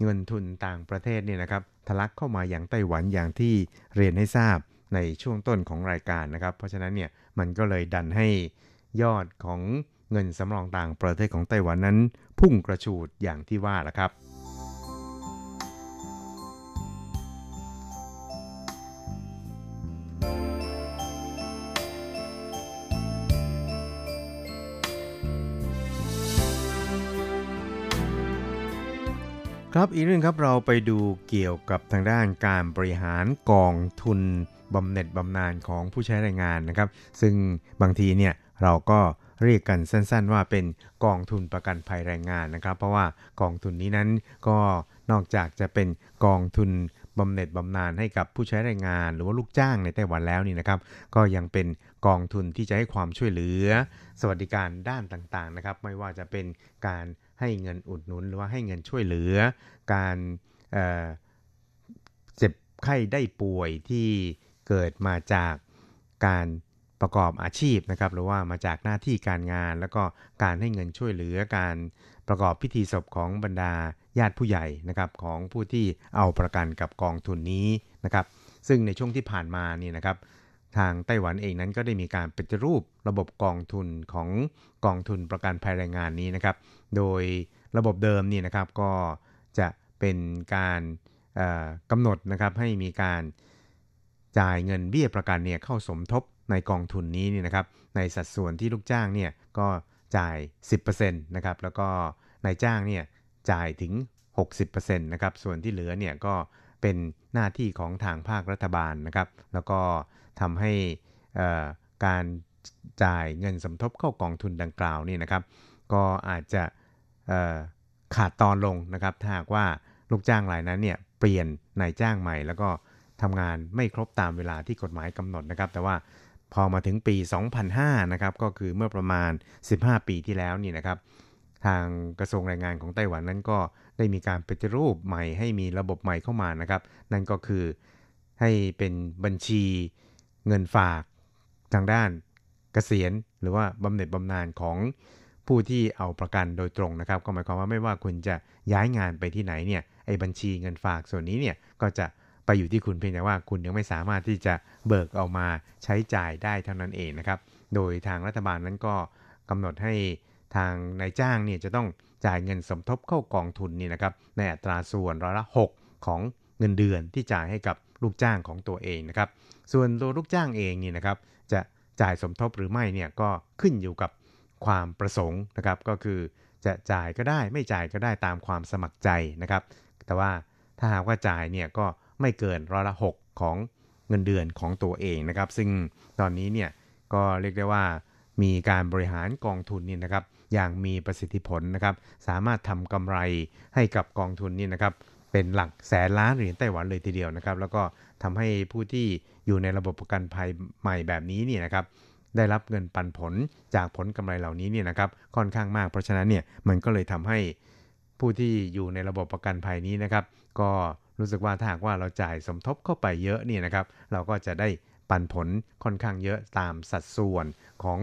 เงินทุนต่างประเทศเนี่ยนะครับทะลักเข้ามาอย่างไต้หวันอย่างที่เรียนให้ทราบ ในช่วงต้นของรายการนะครับ เพราะฉะนั้นเนี่ยมันก็เลยดันให้ยอดของเงินสำรองต่างประเทศของไต้หวันนั้น พุ่งกระฉูดอย่างที่ว่าละครับครับอีกเรื่องครับเราไปดูเกี่ยวกับทางด้านการบริหารกองทุน บำเหน็จบำนาญของผู้ใช้แรงงานนะครับ ซึ่งบางทีเนี่ยเราก็เรียกกันสั้นๆ ว่าเป็นกองทุนประกันภัยแรงงานนะครับ เพราะว่ากองทุนนี้นั้นก็นอกจากจะเป็นกองทุนบำเหน็จบำนาญให้กับผู้ใช้แรงงาน หรือว่าลูกจ้างในไต้หวันแล้วนี่นะครับ ก็ยังเป็นกองทุนที่จะให้ความช่วยเหลือ สวัสดิการด้านต่างๆนะครับ ไม่ว่าจะเป็นการให้เงินอุดหนุนหรือว่าให้เงินช่วยเหลือ การเเจ็บไข้ได้ป่วยที่ เกิดมาจากการประกอบอาชีพนะครับหรือว่ามาจากหน้าที่การงาน แล้วก็การให้เงินช่วยเหลือการประกอบพิธีศพของบรรดาญาติผู้ใหญ่นะครับของผู้ที่เอาประกันกับกองทุนนี้นะครับ ซึ่งในช่วงที่ผ่านมานี่นะครับ ทางไต้หวันเองนั้นก็ได้มีการปฏิรูประบบกองทุนของกองทุนประกันภัยแรงงานนี้นะครับ โดยระบบเดิมนี่นะครับก็จะเป็นการกำหนดนะครับให้มีการ จ่ายเงินเบี้ยประกันเนี่ยเข้าสมทบในกองทุนนี้นี่นะครับ ในสัดส่วนที่ลูกจ้างเนี่ยก็จ่าย 10%นะครับ แล้วก็นายจ้างเนี่ยจ่ายถึง 60%นะครับ ส่วนที่เหลือเนี่ยก็เป็นหน้าที่ของทางภาครัฐบาลนะครับ แล้วก็ทำให้การจ่ายเงินสมทบเข้ากองทุนดังกล่าวนี่นะครับ ก็อาจจะขาดตอนลงนะครับ ถ้าหากว่าลูกจ้างรายนั้นเนี่ยเปลี่ยนนายจ้างใหม่แล้วก็ ทำงานไม่ครบตามเวลาที่กฎหมายกำหนดนะครับ แต่ว่าพอมาถึงปี 2005 นะครับ ก็คือเมื่อประมาณ 15 ปีที่แล้วนี่นะครับ ทางกระทรวงแรงงานของไต้หวันนั้นก็ได้มีการปฏิรูปใหม่ให้มีระบบใหม่เข้ามานะครับ นั่นก็คือให้เป็นบัญชีเงินฝากทางด้านเกษียณ หรือว่าบำเหน็จบำนาญของผู้ที่เอาประกันโดยตรงนะครับ ก็หมายความว่าไม่ว่าคุณจะย้ายงานไปที่ไหนเนี่ยไอ้บัญชีเงินฝากส่วนนี้เนี่ยก็จะ ไปอยู่ที่คุณเพียงแต่ว่าคุณยังไม่สามารถที่จะเบิกเอามาใช้จ่ายได้เท่านั้นเองนะครับ โดยทางรัฐบาลนั้นก็กำหนดให้ทางนายจ้างเนี่ยจะต้องจ่ายเงินสมทบเข้ากองทุนนี่นะครับในอัตราส่วนร้อยละ 6 ของเงินเดือนที่จ่ายให้กับลูกจ้างของตัวเองนะครับ ส่วนตัวลูกจ้างเองนี่นะครับ จะจ่ายสมทบหรือไม่เนี่ยก็ขึ้นอยู่กับความประสงค์นะครับก็คือจะจ่ายก็ได้ไม่จ่ายก็ได้ตามความสมัครใจนะครับ แต่ว่าถ้าหากว่าจ่ายเนี่ยก็ ไม่เกินร้อยละ 6 ของเงินเดือนของตัวเองนะครับ ซึ่งตอนนี้เนี่ยก็เรียกได้ว่ามีการบริหารกองทุนนี่นะครับ อย่างมีประสิทธิผลนะครับ สามารถทำกำไรให้กับกองทุนนี่นะครับ เป็นหลักแสนล้านเหรียญไต้หวันเลยทีเดียวนะครับ แล้วก็ทำให้ผู้ที่อยู่ในระบบประกันภัยใหม่แบบนี้นี่นะครับ ได้รับเงินปันผลจากผลกำไรเหล่านี้เนี่ยนะครับ ค่อนข้างมาก เพราะฉะนั้นเนี่ยมันก็เลยทำให้ผู้ที่อยู่ในระบบประกันภัยนี้นะครับ ก็ รู้สึกว่าถ้าหากว่าเราจ่ายสมทบเข้าไปเยอะนี่นะครับ เราก็จะได้ปันผลค่อนข้างเยอะตามสัดส่วนของ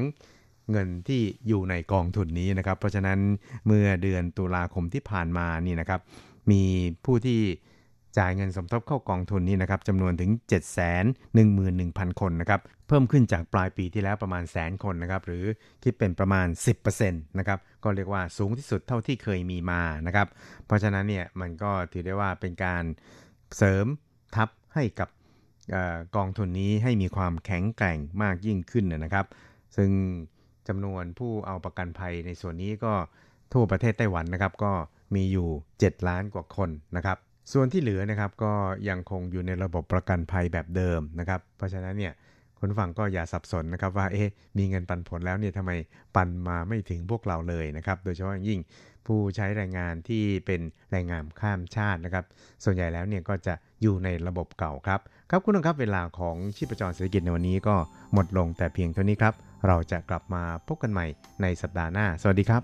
เงินที่อยู่ในกองทุนนี้นะครับ เพราะฉะนั้นเมื่อเดือนตุลาคมที่ผ่านมานี่นะครับ มีผู้ที่จ่ายเงินสมทบเข้ากองทุนนี้นะครับจำนวนถึง 711,000 คนนะครับ เพิ่มขึ้นจากปลายปีที่แล้วประมาณแสนคนนะครับหรือคิดเป็นประมาณ 10%นะครับก็เรียกว่าสูงที่สุดเท่าที่เคยมีมานะครับเพราะฉะนั้นเนี่ยมันก็ถือได้ว่าเป็นการเสริมทับให้กับกองทุนนี้ให้มีความแข็งแกร่งมากยิ่งขึ้นนะครับ ซึ่งจำนวนผู้เอาประกันภัยในส่วนนี้ก็ทั่วประเทศไต้หวันนะครับก็มีอยู่ 7 ล้านกว่าคนนะครับส่วนที่เหลือนะครับก็ยังคงอยู่ในระบบประกันภัยแบบเดิมนะครับ เพราะฉะนั้นเนี่ย คนฟังก็อย่าสับสนนะครับว่าเอ๊ะมีเงินปันผลแล้วเนี่ยทำไมปันมาไม่ถึงพวกเราเลยนะครับ โดยเฉพาะยิ่งผู้ใช้แรงงานที่เป็นแรงงานข้ามชาตินะครับ ส่วนใหญ่แล้วเนี่ยก็จะอยู่ในระบบเก่าครับ ครับคุณผู้ชมครับเวลาของชีพจรเศรษฐกิจในวันนี้ก็หมดลงแต่เพียงเท่านี้ครับ เราจะกลับมาพบกันใหม่ในสัปดาห์หน้า สวัสดีครับ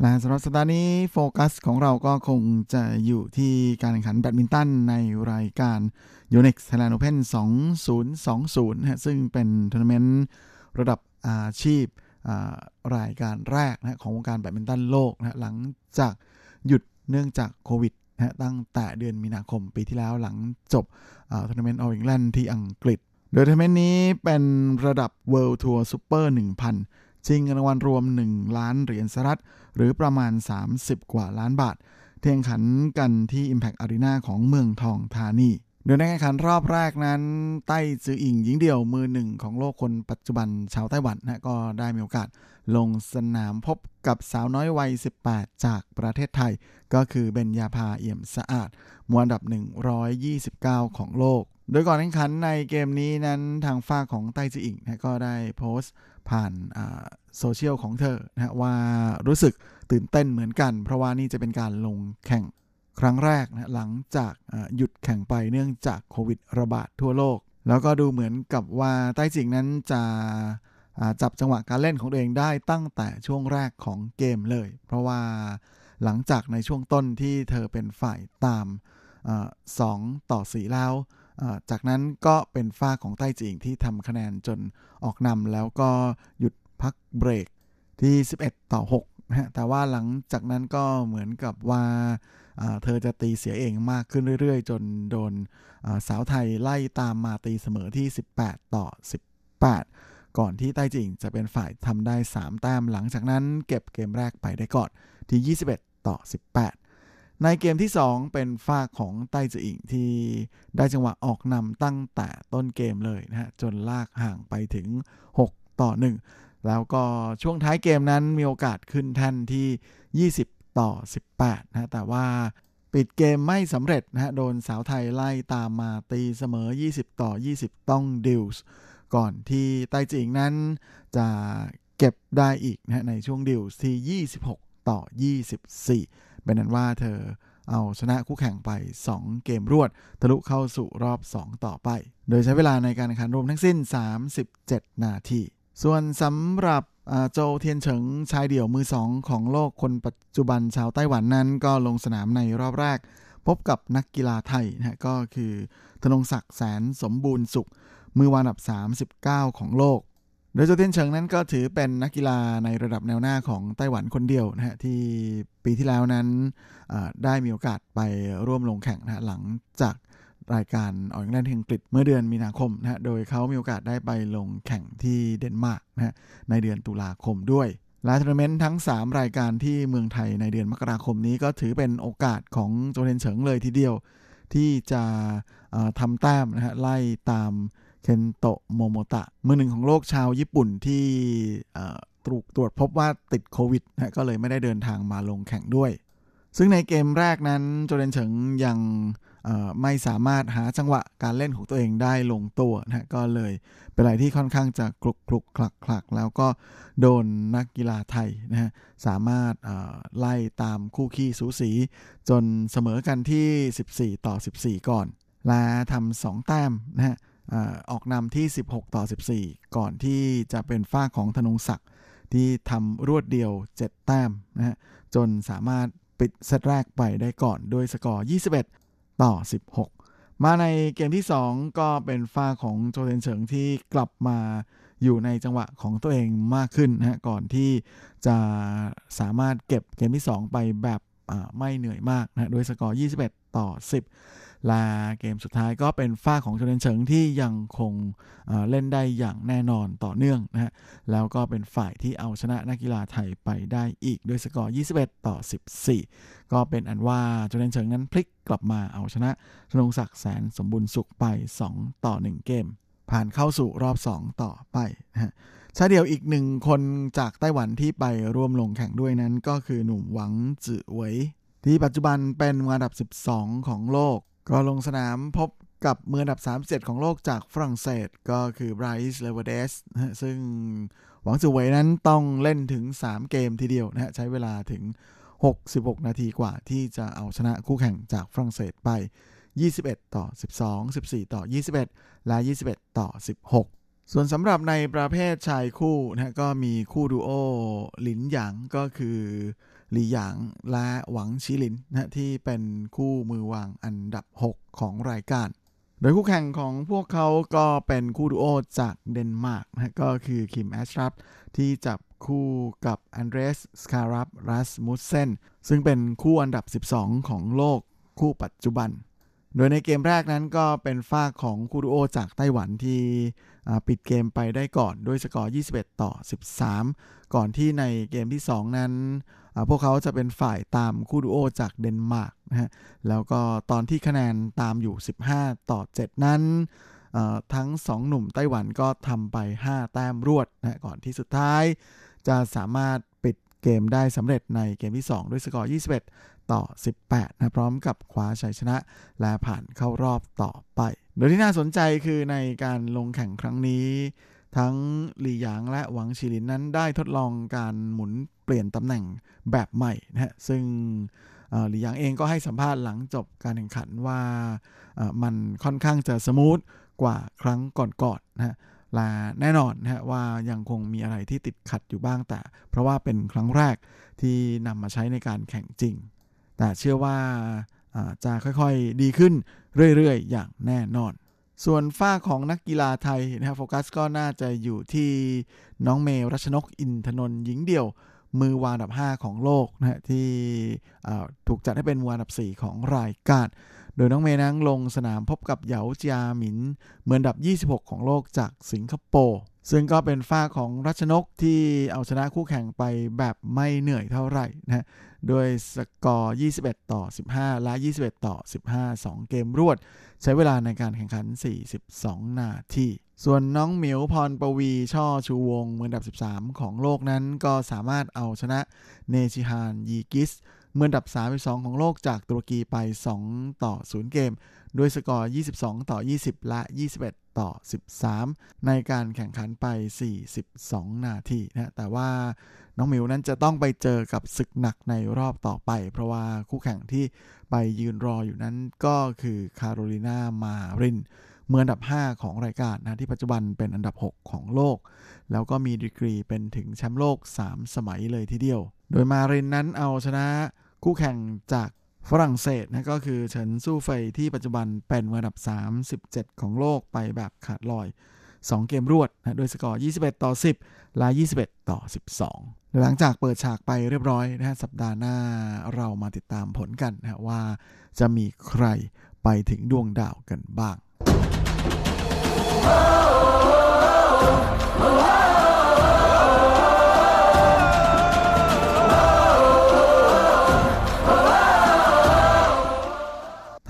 และสำหรับสัปดาห์นี้โฟกัสของเราก็คงจะอยู่ที่การแข่งขันแบดมินตันในรายการ Yonex Thailand Open 2020นะฮะซึ่งเป็นทัวร์นาเมนต์ระดับอาชีพรายการแรกนะของวงการแบดมินตันโลกนะหลังจากหยุดเนื่องจากโควิดนะตั้งแต่เดือนมีนาคมปีที่แล้วหลังจบทัวร์นาเมนต์ All England ที่อังกฤษ โดยทัวร์นาเมนต์นี้เป็นระดับ World Tour Super 1000 ชิงเงินรางวัลรวม 1 ล้านเหรียญสหรัฐ หรือประมาณ 30 กว่าล้านบาทแข่งขันกันที่ Impact Arena ของเมืองทองธานีโดยในแข่งขันรอบแรกนั้น ไต้จืออิงหญิงเดี่ยวมือหนึ่งของโลกคนปัจจุบันชาวไต้หวันนะก็ได้มีโอกาสลงสนามพบกับสาวน้อยวัย 18 จากประเทศไทย ก็คือเบญญาภาเอี่ยมสะอาดมวลอันดับ 129 ของโลก โดยก่อนแข่งขันในเกมนี้นั้นทางฝ้าของไต้จืออิงนะก็ได้โพสต์ ผ่านโซเชียลของเธอนะว่ารู้สึกตื่นเต้นเหมือนกัน เพราะว่านี่จะเป็นการลงแข่งครั้งแรกนะหลังจากหยุดแข่งไปเนื่องจากโควิดระบาดทั่วโลก แล้วก็ดูเหมือนกับว่าไต้จิงนั้นจะจับจังหวะการเล่นของตัวเองได้ตั้งแต่ช่วงแรกของเกมเลย เพราะว่าหลังจากในช่วงต้นที่เธอเป็นฝ่ายตาม 2 ต่อ 4 แล้ว จากนั้นก็เป็นฝ้าของไต้จิงที่ทำคะแนนจนออกนำแล้วก็หยุดพักเบรกที่ 11 ต่อ6นะฮะแต่ว่าหลังจากนั้นก็เหมือนกับว่าเธอจะตีเสียเองมากขึ้นเรื่อยๆ จนโดนสาวไทยไล่ตามมาตีเสมอที่ 18 ต่อ 18 ก่อนที่ใต้จิงจะเป็นฝ่ายทำได้ 3 แต้มหลังจากนั้นเก็บเกมแรกไปได้ก่อนที่ 21 ต่อ 18 ในเกมที่ 2 เป็นฝ้าของไต้จิงที่ได้จังหวะออกนำตั้งแต่ต้นเกมเลยนะฮะจนลากห่างไปถึง 6 ต่อ 1 แล้วก็ช่วงท้ายเกมนั้นมีโอกาสขึ้นแท่นที่ 20 ต่อ 18นะแต่ว่าปิดเกมไม่สำเร็จนะฮะโดนสาวไทยไล่ตามมาตีเสมอ 20 ต่อ 20 ต้องดิวส์ก่อนที่ไต้จิงนั้นจะเก็บได้อีกนะในช่วงดิวส์ที่ 26 ต่อ 24 เป็นนั้นว่าเธอเอาชนะคู่แข่งไป 2 เกมรวด ทะลุเข้าสู่รอบ 2 ต่อไป โดยใช้เวลาในการแข่งขันรวมทั้งสิ้น 37 นาที ส่วนสำหรับโจเทียนเฉิงชายเดี่ยวมือสองของโลกคนปัจจุบันชาวไต้หวันนั้นก็ลงสนามในรอบแรก พบกับนักกีฬาไทยนะก็คือธนงศักดิ์แสนสมบูรณ์สุข มือวางอันดับ 39 ของโลก โดยโจเทียนเฉิงนั้นก็ถือเป็นนักกีฬาในระดับแนวหน้าของไต้หวันคนเดียวนะฮะที่ปีที่แล้วนั้นได้มีโอกาสไปร่วมลงแข่งนะหลังจากรายการออลอิงแลนด์อังกฤษเมื่อเดือนมีนาคมนะฮะโดยเขามีโอกาสได้ไปลงแข่งที่เดนมาร์กนะฮะในเดือนตุลาคมด้วยและทัวร์นาเมนต์ทั้ง 3 รายการที่เมืองไทยในเดือนมกราคมนี้ก็ถือเป็นโอกาสของโจเทนเฉิงเลยทีเดียว ที่จะทำแต้มนะฮะไล่ตาม เคนโตะโมโมตะมือหนึ่งของโลกชาวญี่ปุ่นที่ตรวจตรวจพบว่าติดโควิดนะก็เลยไม่ได้เดินทางมาลงแข่งด้วย ซึ่งในเกมแรกนั้นโจเดนเฉิงยังไม่สามารถหาจังหวะการเล่นของตัวเองได้ลงตัวนะก็เลยเป็นอะไรที่ค่อนข้างจะกลุกคลุกคลักคลักแล้วก็โดนนักกีฬาไทยนะฮะสามารถไล่ตามคู่ขี้สูสี จนเสมอกันที่ 14 ต่อ 14 ก่อน และทำสองแต้มนะฮะ ออกนำที่ 16 ต่อ 14 ก่อนที่จะเป็นฝ้าของธนงศักดิ์ที่ทำรวดเดียว 7 แต้มนะฮะจนสามารถปิดเซตแรกไปได้ก่อนโดยสกอร์ 21 ต่อ 16 มาในเกมที่ 2 ก็เป็นฝ้าของโจเทนเฉิงที่กลับมาอยู่ในจังหวะของตัวเองมากขึ้นนะก่อนที่จะสามารถเก็บเกมที่ 2 ไปแบบไม่เหนื่อยมากนะโดยสกอร์ 21 ต่อ 10 ละเกมสุดท้ายก็เป็นฝ้าของโจเดนเฉิงที่ยังคงเล่นได้อย่างแน่นอนต่อเนื่องนะฮะแล้วก็เป็นฝ่ายที่เอาชนะนักกีฬาไทยไปได้อีกด้วยสกอร์ 21 ต่อ 14 ก็เป็นอันว่าโจเดนเฉิงนั้นพลิกกลับมาเอาชนะธนงศักดิ์แสนสมบูรณ์สุขไป 2 ต่อ 1 เกม ผ่านเข้าสู่รอบ 2 ต่อไปนะฮะชาเดียวอีกหนึ่งคนจากไต้หวันที่ไปร่วมลงแข่งด้วยนั้น ก็คือหนุ่มหวังจื่อเหวยที่ปัจจุบันเป็นอันดับ 12 ของโลก ก็ลงสนามพบกับมืออันดับ 37 ของโลกจากฝรั่งเศสก็คือไบรซ์เลเวเดสซึ่งหวังสุเวยนั้นต้องเล่นถึง 3 เกมทีเดียวนะฮะใช้เวลาถึง 66 นาทีกว่าที่จะเอาชนะคู่แข่งจากฝรั่งเศสไป 21 ต่อ 12 14 ต่อ 21 และ 21 ต่อ 16 ส่วนสำหรับในประเภทชายคู่นะก็มีคู่ดูโอหลินหยางก็คือ หลี่หยางและหวังชิลินนะที่เป็นคู่มือวางอันดับ 6 ของรายการ โดยคู่แข่งของพวกเขาก็เป็นคู่ดูโอจากเดนมาร์กนะก็คือคิมแอชรัตที่จับคู่กับอันเดรสสคารับรัสมุสเซนซึ่งเป็นคู่อันดับ 12 ของโลกคู่ปัจจุบัน โดยในเกมแรกนั้นก็เป็นฝ้าของคู่ดูโอจากไต้หวันที่ ปิดเกมไปได้ก่อนด้วยสกอร์ 21 ต่อ 13 ก่อนที่ในเกมที่ 2 นั้น พวกเขาจะเป็นฝ่ายตามคู่ดูโอจากเดนมาร์กนะฮะ แล้วก็ตอนที่คะแนนตามอยู่ 15 ต่อ 7 นั้น ทั้ง 2 หนุ่มไต้หวันก็ทำไป 5 แต้มรวดนะก่อนที่สุดท้าย จะสามารถปิดเกมได้สำเร็จในเกมที่ 2 ด้วยสกอร์ 21 ต่อ 18 นะพร้อมกับคว้าชัยชนะ และผ่านเข้ารอบต่อไป โดยที่น่าสนใจคือในการลงแข่งครั้งนี้ ทั้งหลี่หยางและหวังชิลินนั้นได้ทดลองการหมุนเปลี่ยนตำแหน่งแบบใหม่นะฮะซึ่งหลี่หยางเองก็ให้สัมภาษณ์หลังจบการแข่งขันว่ามันค่อนข้างจะสมูทกว่าครั้งก่อนๆนะฮะและแน่นอนนะฮะว่ายังคงมีอะไรที่ติดขัดอยู่บ้างแต่ เพราะว่าเป็นครั้งแรกที่นำมาใช้ในการแข่งจริง แต่เชื่อว่าจะค่อยๆดีขึ้น เรื่อยๆ อย่างแน่นอน ส่วนฝ้าของนักกีฬาไทยนะครับโฟกัสก็น่าจะอยู่ที่น้องเมรัชนกอินทนนท์หญิงเดี่ยว มือวางอันดับ 5 ของโลกนะฮะที่ถูกจัดให้เป็นมืออันดับ 4 ของรายการ โดยน้องเมนั้นลงสนามพบกับเหยาจยาหมิน เมืออันดับ 26 ของโลกจากสิงคโปร์ ซึ่งก็เป็นฝ้าของรัชนกที่เอาชนะคู่แข่งไปแบบไม่เหนื่อยเท่าไหร่นะโดยสกอร์ 21 ต่อ 15 และ 21 ต่อ 15 2 เกมรวด ใช้เวลาในการแข่งขัน 42 นาที ส่วนน้องเหมิวพรปวีช่อชูวงมือดับ 13 ของโลกนั้นก็สามารถเอาชนะเนชิฮานยีกิสมือดับ 32 ของโลกจากตุรกีไป 2 ต่อ 0 เกม ด้วยสกอร์ 22 ต่อ 20 และ 21 ต่อ 13 ในการแข่งขันไป 42 นาทีนะแต่ว่าน้องมิวนั้นจะต้องไปเจอกับศึกหนักในรอบต่อไป เพราะว่าคู่แข่งที่ไปยืนรออยู่นั้นก็คือคาโรลินามารินเมืออันดับ 5 ของรายการนะที่ปัจจุบันเป็นอันดับ 6 ของโลก แล้วก็มีดีกรีเป็นถึงแชมป์โลก 3 สมัยเลยทีเดียว โดยมารินนั้นเอาชนะคู่แข่งจาก ฝรั่งเศสนะก็คือเฉินสู้เฟยที่ปัจจุบันเป็นอันดับ 37 ของโลกไปแบบขาดลอย 2 เกมรวดนะโดยสกอร์ 21 ต่อ 10 และ 21 ต่อ 12 หลังจากเปิดฉากไปเรียบร้อยนะสัปดาห์หน้าเรามาติดตามผลกันนะว่าจะมีใครไปถึงดวงดาวกันบ้าง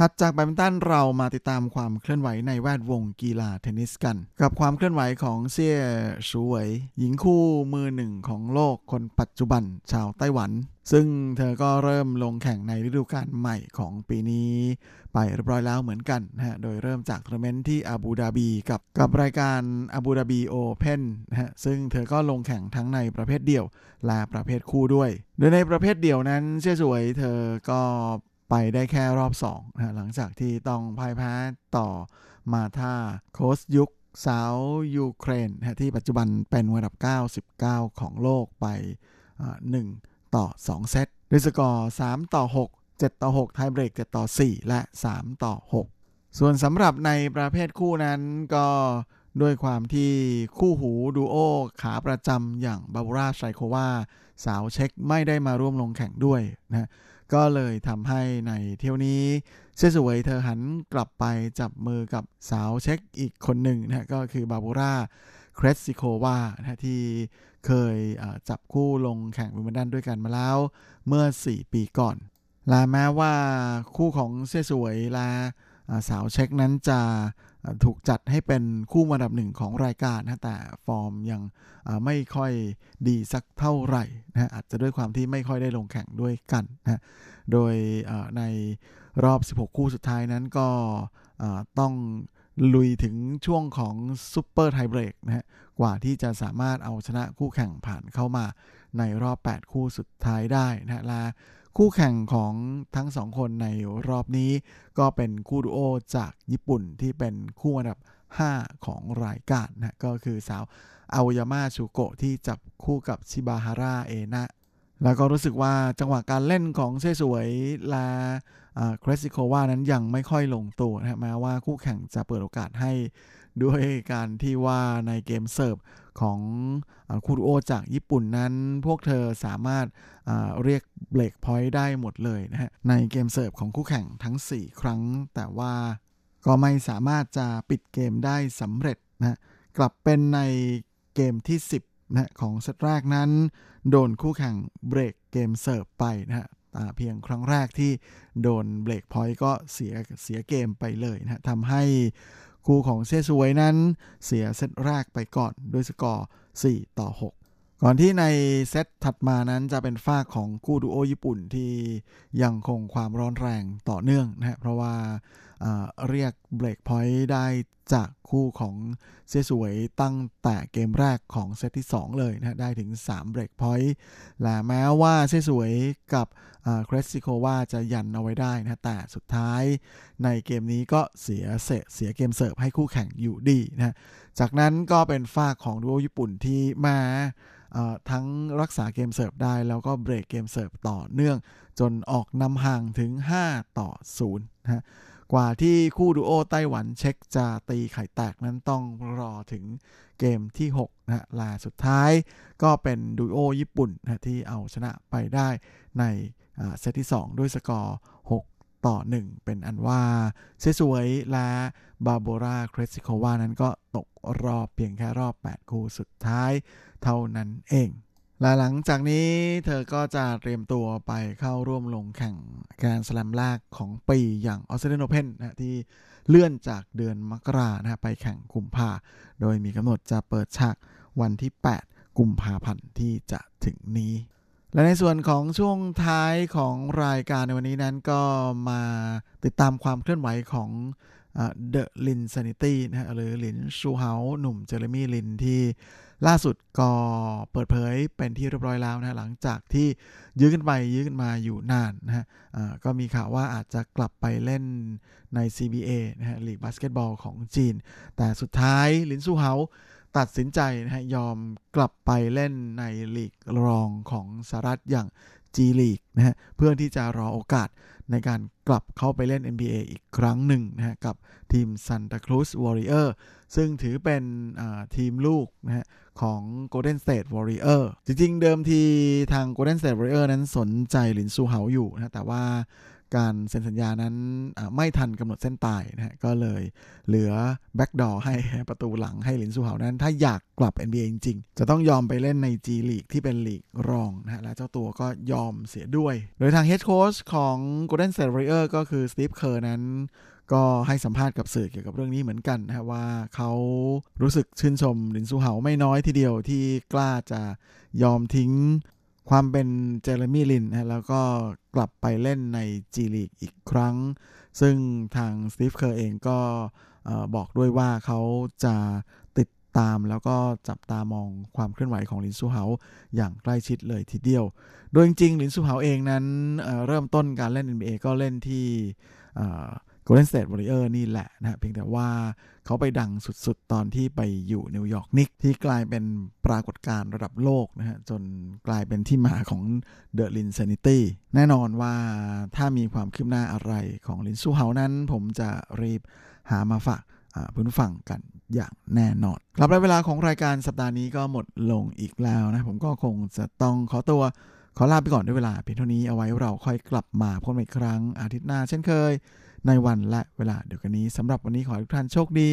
ถัดจากแบดมินตันเรามาติดตามความเคลื่อนไหวในแวดวงกีฬาเทนนิสกัน กับความเคลื่อนไหวของเซี่ยชูเวยหญิงคู่มือหนึ่งของโลกคนปัจจุบันชาวไต้หวัน ซึ่งเธอก็เริ่มลงแข่งในฤดูกาลใหม่ของปีนี้ ไปเรียบร้อยแล้วเหมือนกันนะฮะโดยเริ่มจากทัวร์นาเมนต์ที่อาบูดาบีกับกับรายการอาบูดาบีโอเพนนะฮะซึ่งเธอก็ลงแข่งทั้งในประเภทเดี่ยวและประเภทคู่ด้วย โดยในประเภทเดี่ยวนั้นเซี่ยสวยเธอก็ ไปได้แค่รอบ2นะหลังจากที่ต้องพ่ายแพ้ต่อมาธาโคสยุคสาวยูเครนนะที่ปัจจุบันเป็นอันดับ 99 ของโลกไป 1 ต่อ 2 เซตด้วยสกอร์ 3 ต่อ 6 7 ต่อ 6 ไทเบรก 7 ต่อ 4 และ 3 ต่อ 6 ส่วนสำหรับในประเภทคู่นั้นก็ด้วยความที่คู่หูดูโอขาประจำอย่างบาบูราไซโควาสาวเช็คไม่ได้มาร่วมลงแข่งด้วยนะ ก็เลยทำให้ในเที่ยวนี้เซสวยเธอหันกลับไปจับมือกับสาวเช็คอีกคนหนึ่งนะก็คือบาบูราเครสซิโควานะที่เคยจับคู่ลงแข่งวิมเบิลดันด้วยกันมาแล้วเมื่อ 4 ปีก่อนและแม้ว่าคู่ของเซสวยและสาวเช็คนั้นจะ ถูกจัดให้เป็นคู่อันดับหนึ่งของรายการนะแต่ฟอร์มยังไม่ค่อยดีสักเท่าไหร่นะอาจจะด้วยความที่ไม่ค่อยได้ลงแข่งด้วยกันนะโดยในรอบ 16 คู่สุดท้ายนั้นก็ต้องลุยถึงช่วงของ super tiebreak นะฮะกว่าที่จะสามารถเอาชนะคู่แข่งผ่านเข้ามาในรอบ 8 คู่สุดท้ายได้นะและ คู่แข่งของทั้งสองคนในรอบนี้ ก็เป็นคู่ดูโอจากญี่ปุ่นที่เป็นคู่อันดับ 5 ของรายการนะก็คือสาวอาวายาม่าชูโกะที่จับคู่กับชิบาฮาร่าเอนะแล้วก็รู้สึกว่าจังหวะการเล่นของเซสวยและครสิโควานั้นยังไม่ค่อยลงตัวนะแม้ว่าคู่แข่งจะเปิดโอกาสให้ด้วยการที่ว่าในเกมเซิร์ฟ ของคูรุโอจากญี่ปุ่นนั้น พวกเธอสามารถเรียก break point ได้หมดเลยนะฮะในเกมเซิร์ฟของคู่แข่งทั้ง 4 ครั้ง แต่ว่าก็ไม่สามารถจะปิดเกมได้สำเร็จนะกลับเป็นในเกมที่ 10นะของเซตแรกนั้น โดนคู่แข่งเบรกเกมเซิร์ฟไปนะฮะเพียงครั้งแรกที่โดน break point ก็เสียเสียเกมไปเลยนะทำให้ คู่ของเซซวยนั้นเสียเซตแรกไปก่อนด้วยสกอร์ 4 ต่อ 6 ก่อนที่ในเซตถัดมานั้นจะเป็นฝ่ายของคู่ดูโอญี่ปุ่นที่ยังคงความร้อนแรงต่อเนื่องนะฮะเพราะว่าเรียก break point ได้จากคู่ของเซสวยตั้งแต่เกมแรกของเซตที่ 2 เลยนะได้ถึง 3 break point และแม้ว่าเซสวยกับเครสซิโควาจะยันเอาไว้ได้นะแต่สุดท้ายในเกมนี้ก็เสียเสเสียเกมเสิร์ฟให้คู่แข่งอยู่ดีนะจากนั้นก็เป็นฝ้าของดูโอญี่ปุ่นที่มา ทั้งรักษาเกมเสิร์ฟได้แล้วก็เบรกเกมเสิร์ฟต่อเนื่อง จนออกนำห่างถึง 5 ต่อ0นะกว่าที่คู่ดูโอไต้หวันเช็คจะตีไข่แตกนั้นต้องรอถึงเกมที่ 6 นะลาสุดท้ายก็เป็นดูโอญี่ปุ่นนะที่เอาชนะไปได้ในเซตที่ 2 ด้วยสกอร์ ต่อ 1 เป็นอันว่าเซสวยและบาโบราเครสิโควานั้นก็ตกรอบเพียงแค่รอบ 8 คู่สุดท้ายเท่านั้นเองและหลังจากนี้เธอก็จะเตรียมตัวไปเข้าร่วมลงแข่งแกรสแลมแรกของปีอย่างออสเตรเลียนโอเพนนะที่เลื่อนจากเดือนมกรานะไปแข่งกุมภาโดยมีกำหนดจะเปิดฉากวันที่ 8 กุมภาพันธ์ที่จะถึงนี้ และในส่วนของช่วงท้ายของรายการในวันนี้นั้นก็มาติดตามความเคลื่อนไหวของ the Linsanity นะฮะหรือลินชูเฮาหนุ่มเจอร์มี่ลินที่ล่าสุดก็เปิดเผยเป็นที่เรียบร้อยแล้วนะหลังจากที่ยื้อกันไปยื้อกันมาอยู่นานนะฮะก็มีข่าวว่าอาจจะกลับไปเล่นใน CBA นะฮะลีกบาสเกตบอลของจีน แต่สุดท้ายลินซูเฮา ตัดสินใจนะฮะยอมกลับไปเล่นในลีกรองของสหรัฐอย่าง G League นะฮะเพื่อที่จะรอโอกาสในการกลับเข้าไปเล่น NBA อีกครั้งหนึ่งนะฮะกับทีม Santa Cruz Warrior ซึ่งถือเป็นทีมลูกนะฮะของ Golden State Warrior จริงๆ เดิมทีทาง Golden State Warrior นั้นสนใจหลินซูเหาอยู่นะแต่ว่า การเซ็นสัญญานั้นไม่ทันกำหนดเส้นตายนะฮะก็เลยเหลือ backdoor ให้ประตูหลังให้หลินซูเหานั้น ถ้าอยากกลับ NBA จริงๆ จะต้องยอมไปเล่นใน G League ที่เป็นลีกรองนะฮะและเจ้าตัวก็ยอมเสียด้วย โดยทาง head coach ของ Golden State Warrior ก็คือสตีฟเคอร์นั้นก็ให้สัมภาษณ์กับสื่อเกี่ยวกับเรื่องนี้เหมือนกันนะว่าเขารู้สึกชื่นชมหลินซูเหาไม่น้อยทีเดียวที่กล้าจะยอมทิ้ง ความเป็นเจอร์มี่ลินนะแล้วก็กลับไปเล่นใน G League อีกครั้ง ซึ่งทางสตีฟเคอร์เองก็บอกด้วยว่าเขาจะติดตามแล้วก็จับตามองความเคลื่อนไหวของลินซูเหาอย่างใกล้ชิดเลยทีเดียว โดยจริงๆลินซูเหาเองนั้นเริ่มต้นการเล่น NBA ก็เล่นที่ Golden State Warrior นี่แหละนะเพียงแต่ว่าเขาไปดังสุดๆ ตอนที่ไปอยู่นิวยอร์กนิกที่กลายเป็นปรากฏการณ์ระดับโลกนะฮะจนกลายเป็นที่มาของ The Lin Sanity แน่นอนว่าถ้ามีความคืบหน้าอะไรของลินซูเฮานั้น ผมจะรีบหามาฝากพื่อนฟังกันอย่างแน่นอนครับและเวลาของรายการสัปดาห์นี้ก็หมดลงอีกแล้วนะผมก็คงจะต้องขอตัวขอลาไปก่อนด้วยเวลาเพียงเท่านี้เอาไว้เราค่อยกลับมาพบกันอีกครั้งอาทิตย์หน้าเช่นเคย ในวันและเวลาเดียวกันนี้สำหรับวันนี้ขอให้ทุกท่านโชคดี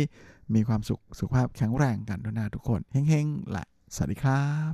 มีความสุขสุขภาพแข็งแรงกันทุกนาทุกคนเฮ้งๆและสวัสดีครับ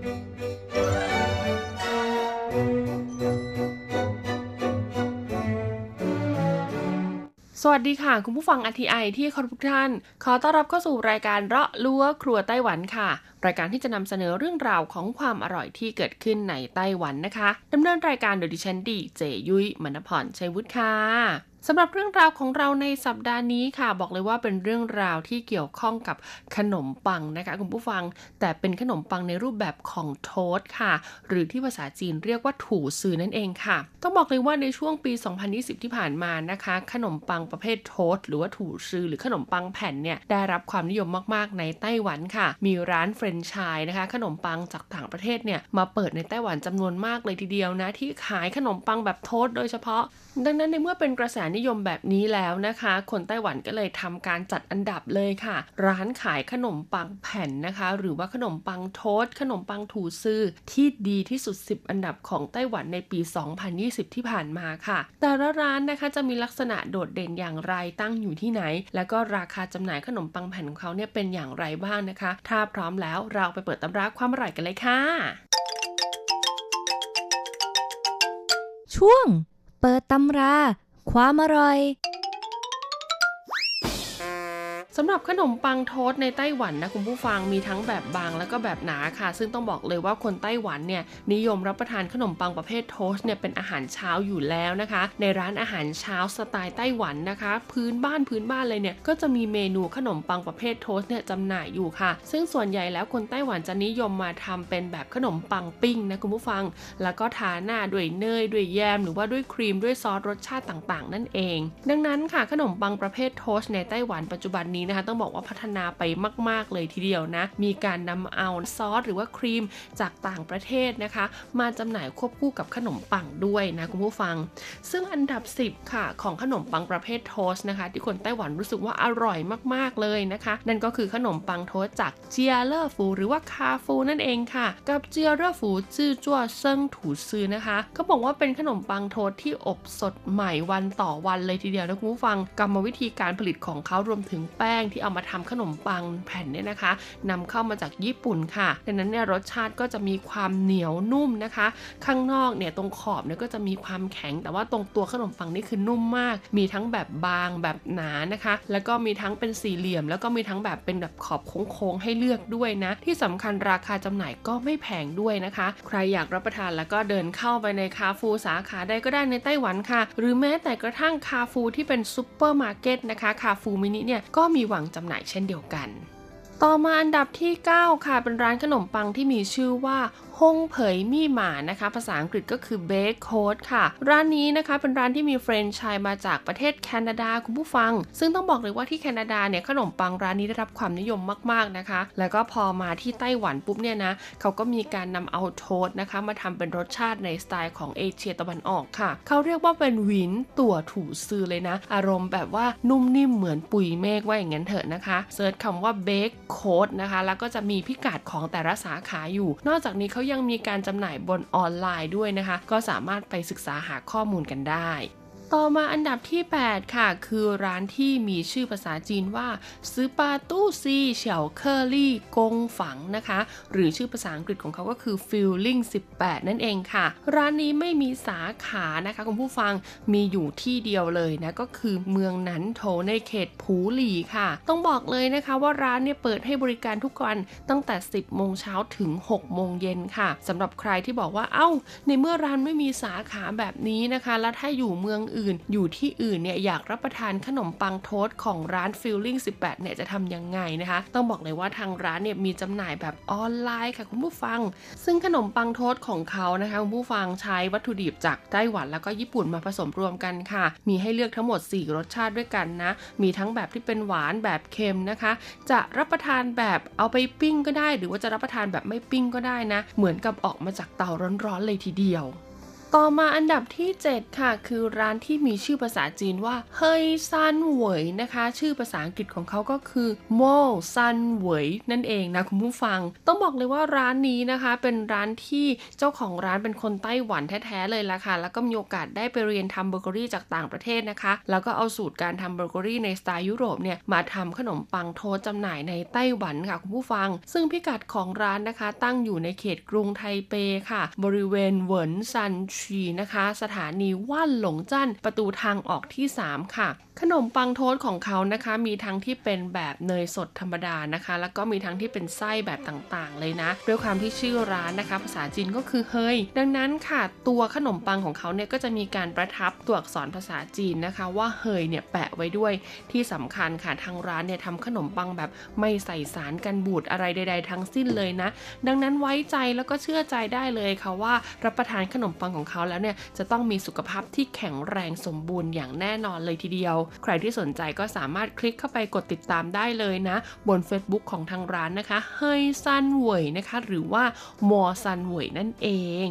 สวัสดีค่ะ คุณผู้ฟังอทีไอที่คารพทุกท่าน ขอต้อนรับเข้าสู่รายการเลาะลัวครัวไต้หวันค่ะ รายการที่จะนำเสนอเรื่องราวของความอร่อยที่เกิดขึ้นในไต้หวันนะคะดำเนินรายการโดยดิฉันดีเจยุ้ยมณพรชัยวุฒิค่ะ สำหรับเรื่องราวของเราในสัปดาห์นี้ค่ะ บอกเลยว่าเป็นเรื่องราวที่เกี่ยวข้องกับขนมปังนะคะคุณผู้ฟัง แต่เป็นขนมปังในรูปแบบของโทสค่ะ หรือที่ภาษาจีนเรียกว่าถูซือนั่นเองค่ะ ต้องบอกเลยว่าในช่วงปี 2020 ที่ผ่านมานะคะ ขนมปังประเภทโทสหรือว่าถูซือหรือขนมปังแผ่นเนี่ยได้รับความนิยมมากๆ ในไต้หวันค่ะ มีร้านเฟรนช์ชายนะคะ ขนมปังจากต่างประเทศเนี่ยมาเปิดในไต้หวันจำนวนมากเลยทีเดียวนะที่ขายขนมปังแบบโทสโดยเฉพาะ ดังนั้นในเมื่อเป็นกระแสนิยมแบบนี้แล้วนะคะ คนไต้หวันก็เลยทำการจัดอันดับเลยค่ะ ร้านขายขนมปังแผ่นนะคะ หรือว่าขนมปังโทสขนมปังถูซื่อที่ดีที่สุด 10 อันดับของไต้หวันในปี 2020 ที่ผ่านมาค่ะ แต่ละร้านนะคะจะมีลักษณะโดดเด่นอย่างไรตั้งอยู่ที่ไหน แล้วก็ราคาจำหน่ายขนมปังแผ่นของเขาเนี่ยเป็นอย่างไรบ้างนะคะ ถ้าพร้อมแล้วเราไปเปิดตำราความอร่อยกันเลยค่ะ ช่วง เปิดตำรา ความอร่อย สำหรับขนมปังโทสในไต้หวันนะคุณผู้ฟังมีทั้งแบบบางแล้วก็แบบหนาค่ะ ซึ่งต้องบอกเลยว่าคนไต้หวันเนี่ยนิยมรับประทานขนมปังประเภทโทสเนี่ยเป็นอาหารเช้าอยู่แล้วนะคะ ในร้านอาหารเช้าสไตล์ไต้หวันนะคะ พื้นบ้านพื้นบ้านเลยเนี่ยก็จะมีเมนูขนมปังประเภทโทสเนี่ยจำหน่ายอยู่ค่ะ ซึ่งส่วนใหญ่แล้วคนไต้หวันจะนิยมมาทำเป็นแบบขนมปังปิ้งนะคุณผู้ฟัง แล้วก็ทาหน้าด้วยเนยด้วยแยม หรือว่าด้วยครีมด้วยซอสรสชาติต่างๆ นั่นเอง ดังนั้นค่ะขนมปังประเภทโทสในไต้หวันปัจจุบันนี้นะคะ ต้องบอกว่าพัฒนาไปมาก ๆ เลยทีเดียวนะ มีการนำเอาซอสหรือว่าครีมจากต่างประเทศนะคะ มาจำหน่ายควบคู่กับขนมปังด้วยนะคุณผู้ฟัง ซึ่งอันดับ 10 ค่ะ ของขนมปังประเภท toast นะคะ ที่คนไต้หวันรู้สึกว่าอร่อยมาก ๆ เลยนะคะ นั่นก็คือขนมปัง toast จาก家樂福 หรือว่าคาฟูนั่นเองค่ะ กับเจียเลอร์ฟูจื้อจั่วเซิงถูซือนะคะเขาบอกว่าเป็นขนมปัง toast ที่อบสดใหม่วันต่อวันเลยทีเดียวนะคุณผู้ฟังกรรมวิธีการผลิตของเขารวมถึงแป้งที่เอามาทำขนมปังแผ่นเนี่ยนะคะนำเข้ามาจากญี่ปุ่นค่ะดังนั้นเนี่ยรสชาติก็จะมีความเหนียวนุ่มนะคะ ข้างนอกเนี่ยตรงขอบเนี่ยก็จะมีความแข็ง แต่ว่าตรงตัวขนมปังนี่คือนุ่มมาก มีทั้งแบบบางแบบหนานะคะ แล้วก็มีทั้งเป็นสี่เหลี่ยม แล้วก็มีทั้งแบบเป็นแบบขอบโค้งๆให้เลือกด้วยนะ ที่สำคัญราคาจำหน่ายก็ไม่แพงด้วยนะคะ ใครอยากรับประทานแล้วก็เดินเข้าไปในคาฟูสาขาใดก็ได้ในไต้หวันค่ะ หรือแม้แต่กระทั่งคาฟูที่เป็นซูเปอร์มาร์เก็ตนะคะ Carrefour mini เนี่ยก็มีวางจำหน่ายเช่นเดียวกัน ต่อมาอันดับที่ 9 ค่ะ เป็นร้านขนมปังที่มีชื่อว่า ฮงเผยมี่หมานะคะ ภาษาอังกฤษก็คือ Bake Code ค่ะ ร้านนี้นะคะเป็นร้านที่มีแฟรนไชส์มาจากประเทศแคนาดาคุณผู้ฟัง ซึ่งต้องบอกเลยว่าที่แคนาดาเนี่ยขนมปังร้านนี้ได้รับความนิยมมากๆนะคะ แล้วก็พอมาที่ไต้หวันปุ๊บเนี่ยนะเขาก็มีการนำเอา toast นะคะ มาทำเป็นรสชาติในสไตล์ของเอเชียตะวันออกค่ะ เขาเรียกว่าเป็น雲朵吐司 เลยนะ อารมณ์แบบว่านุ่มนิ่มเหมือนปุยเมฆว่าอย่างนั้นเถอะนะคะ search คำว่า Bake Codeดนะคะแล้วก็จะมีพิกัดของแต่ละสาขาอยู่ นอกจากนี้เขายังมีการจำหน่ายบนออนไลน์ด้วยนะคะ ก็สามารถไปศึกษาหาข้อมูลกันได้ ต่อมาอันดับที่ 8 ค่ะ คือร้านที่มีชื่อภาษาจีนว่าซื้อปาตู้ซีเฉาเคอรี่กงฝังนะคะ หรือชื่อภาษาอังกฤษของเขาก็คือ Feeling 18 นั่นเองค่ะ ร้านนี้ไม่มีสาขานะคะคุณผู้ฟังมีอยู่ที่เดียวเลยนะ ก็คือเมืองนันโถในเขตผูหลีค่ะ ต้องบอกเลยนะคะว่าร้านเนี่ยเปิดให้บริการทุกวันตั้งแต่ 10 โมงเช้าถึง 6 โมงเย็นค่ะสำหรับใครที่บอกว่าเอ้า ในเมื่อร้านไม่มีสาขาแบบนี้นะคะ แล้วถ้าอยู่เมืองอื่นอยู่ที่อื่นเนี่ยอยากรับประทานขนมปังโทสของร้าน Feeling 18เนี่ยจะทำยังไงนะคะ ต้องบอกเลยว่าทางร้านเนี่ยมีจำหน่ายแบบออนไลน์ค่ะคุณผู้ฟัง ซึ่งขนมปังโทสของเขานะคะคุณผู้ฟังใช้วัตถุดิบจากไต้หวันแล้วก็ญี่ปุ่นมาผสมรวมกันค่ะ มีให้เลือกทั้งหมด 4 รสชาติด้วยกันนะ มีทั้งแบบที่เป็นหวานแบบเค็มนะคะ จะรับประทานแบบเอาไปปิ้งก็ได้ หรือว่าจะรับประทานแบบไม่ปิ้งก็ได้นะ เหมือนกับออกมาจากเตาร้อนๆเลยทีเดียว ต่อมาอันดับที่ 7 ค่ะ คือร้านที่มีชื่อภาษาจีนว่าเฮยซันเหวยนะคะ ชื่อภาษาอังกฤษของเขาก็คือโมซันเหวยนั่นเองนะคุณผู้ฟัง ต้องบอกเลยว่าร้านนี้นะคะ เป็นร้านที่เจ้าของร้านเป็นคนไต้หวันแท้ๆเลยละค่ะ แล้วก็มีโอกาสได้ไปเรียนทำเบเกอรี่จากต่างประเทศนะคะ แล้วก็เอาสูตรการทำเบเกอรี่ในสไตล์ยุโรปเนี่ยมาทำขนมปัง toast จำหน่ายในไต้หวันค่ะคุณผู้ฟัง ซึ่งพิกัดของร้านนะคะ ตั้งอยู่ในเขตกรุงไทเปค่ะ บริเวณเหวินซันชนะคะ สถานีว่านหลงจั่นประตูทางออกที่ 3 ค่ะ ขนมปังโทสของเขานะคะ มีทั้งที่เป็นแบบเนยสดธรรมดานะคะ แล้วก็มีทั้งที่เป็นไส้แบบต่างๆ เลยนะด้วยความที่ชื่อร้านนะคะ ภาษาจีนก็คือเฮยดังนั้นค่ะตัวขนมปังของเขาเนี่ยก็จะมีการประทับตัวอักษรภาษาจีนนะคะ ว่าเฮยเนี่ยแปะไว้ด้วยที่สำคัญค่ะทางร้านเนี่ยทำขนมปังแบบไม่ใส่สารกันบูดอะไรใด ๆ ทั้งสิ้นเลยนะ ดังนั้นไว้ใจแล้วก็เชื่อใจได้เลยค่ะว่ารับประทานขนมปังของเขาแล้วเนี่ยจะต้องมีสุขภาพที่แข็งแรงสมบูรณ์อย่างแน่นอนเลยทีเดียว ใครที่สนใจก็สามารถคลิกเข้าไปกดติดตามได้เลยนะ บน Facebook ของทางร้านนะคะเฮยซันเวยนะคะ หรือว่ามัวซันเวยนั่นเอง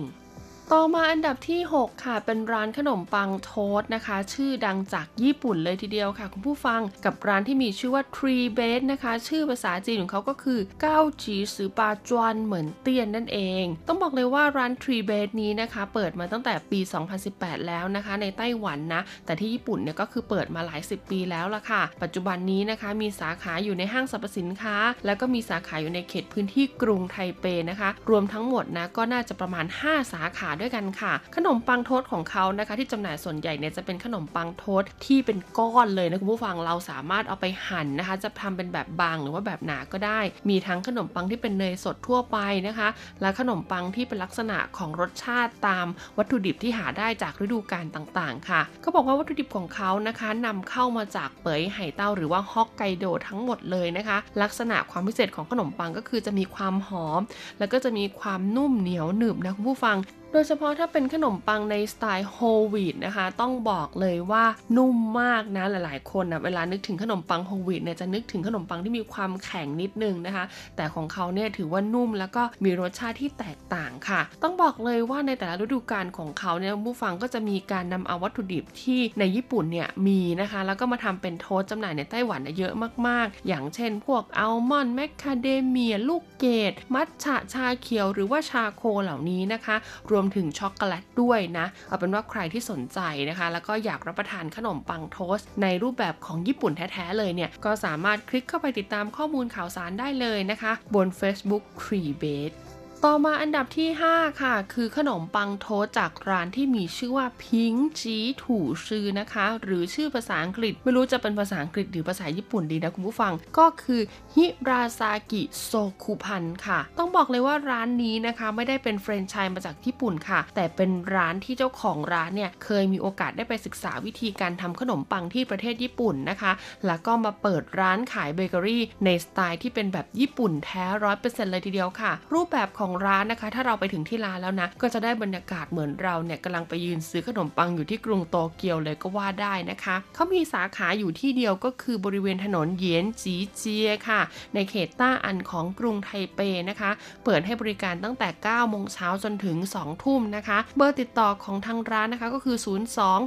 ต่อมาอันดับที่ 6 ค่ะ เป็นร้านขนมปังโทส์นะคะ ชื่อดังจากญี่ปุ่นเลยทีเดียวค่ะ คุณผู้ฟังกับร้านที่มีชื่อว่า Tree Base นะคะ ชื่อภาษาจีนของเขาก็คือเก้าจีสือปาจวนเหมือนเตี้ยนนั่นเอง ต้องบอกเลยว่าร้าน Tree Base นี้นะคะ เปิดมาตั้งแต่ปี 2018 แล้วนะคะ ในไต้หวันนะ แต่ที่ญี่ปุ่นเนี่ยก็คือเปิดมาหลายสิบปีแล้วละค่ะ ปัจจุบันนี้นะคะมีสาขาอยู่ในห้างสรรพสินค้า แล้วก็มีสาขาอยู่ในเขตพื้นที่กรุงไทเปนะคะ รวมทั้งหมดนะก็น่าจะประมาณ 5 สาขาด้วยกันค่ะ ขนมปังโทสต์ของเขานะคะ ที่จำหน่ายส่วนใหญ่เนี่ยจะเป็นขนมปังโทสต์ที่เป็นก้อนเลยนะคุณผู้ฟังเราสามารถเอาไปหั่นนะคะ จะทำเป็นแบบบางหรือว่าแบบหนาก็ได้ มีทั้งขนมปังที่เป็นเนยสดทั่วไปนะคะ และขนมปังที่เป็นลักษณะของรสชาติตามวัตถุดิบที่หาได้จากฤดูกาลต่างๆ ค่ะเขาบอกว่าวัตถุดิบของเขานะคะนำเข้ามาจากเปยไห่เต้าหรือว่าฮอกไกโดทั้งหมดเลยนะคะ ลักษณะความพิเศษของขนมปังก็คือจะมีความหอม แล้วก็จะมีความนุ่มเหนียวหนึบนะคุณผู้ฟัง โดยเฉพาะถ้าเป็นขนมปังในสไตล์โฮลวีตนะคะ ต้องบอกเลยว่านุ่มมากนะหลาย ๆ คนนะเวลานึกถึงขนมปังโฮลวีตเนี่ยจะนึกถึงขนมปังที่มีความแข็งนิดนึงนะคะ แต่ของเขาเนี่ยถือว่านุ่มแล้วก็มีรสชาติที่แตกต่างค่ะ ต้องบอกเลยว่าในแต่ละฤดูกาลของเขาเนี่ยผู้ฟังก็จะมีการนำเอาวัตถุดิบที่ในญี่ปุ่นเนี่ยมีนะคะ แล้วก็มาทำเป็น toast จำหน่ายในไต้หวันเยเยอะมาก ๆ อย่างเช่น พวกอัลมอนด์แมคคาเดเมียลูกเกดมัทฉะชาเขียว หรือว่าชาโคเหล่านี้นะคะรวมถึงช็อกโกแลตด้วยนะ เอาเป็นว่าใครที่สนใจนะคะ แล้วก็อยากรับประทานขนมปัง toast ในรูปแบบของญี่ปุ่นแท้ ๆ เลยเนี่ย ก็สามารถคลิกเข้าไปติดตามข้อมูลข่าวสารได้เลยนะคะ บน Facebook c r e b a t e ต่อมาอันดับที่ 5 ค่ะ คือขนมปังโทสจากร้านที่มีชื่อว่าพิงจีถูชื่อนะคะ หรือชื่อภาษาอังกฤษ ไม่รู้จะเป็นภาษาอังกฤษหรือภาษาญี่ปุ่นดีนะคุณผู้ฟัง ก็คือฮิราซากิโซคุพันค่ะ ต้องบอกเลยว่าร้านนี้นะคะ ไม่ได้เป็นแฟรนไชส์มาจากญี่ปุ่นค่ะ แต่เป็นร้านที่เจ้าของร้านเนี่ยเคยมีโอกาสได้ไปศึกษาวิธีการทำขนมปังที่ประเทศญี่ปุ่นนะคะ แล้วก็มาเปิดร้านขายเบเกอรี่ในสไตล์ที่เป็นแบบญี่ปุ่นแท้ร้อยเปอร์เซ็นต์เลยทีเดียวค่ะ รูปแบบของร้านนะคะ ถ้าเราไปถึงที่ร้านแล้วนะ ก็จะได้บรรยากาศเหมือนเราเนี่ยกำลังไปยืนซื้อขนมปังอยู่ที่กรุงโตเกียวเลยก็ว่าได้นะคะเขามีสาขาอยู่ที่เดียวก็คือบริเวณถนนเยียนจีเจียค่ะ ในเขตต้าอันของกรุงไทเปนะคะ เปิดให้บริการตั้งแต่ 9 โมงเช้าจนถึง 2 ทุ่มนะคะ เบอร์ติดต่อของทางร้านนะคะก็คือ 02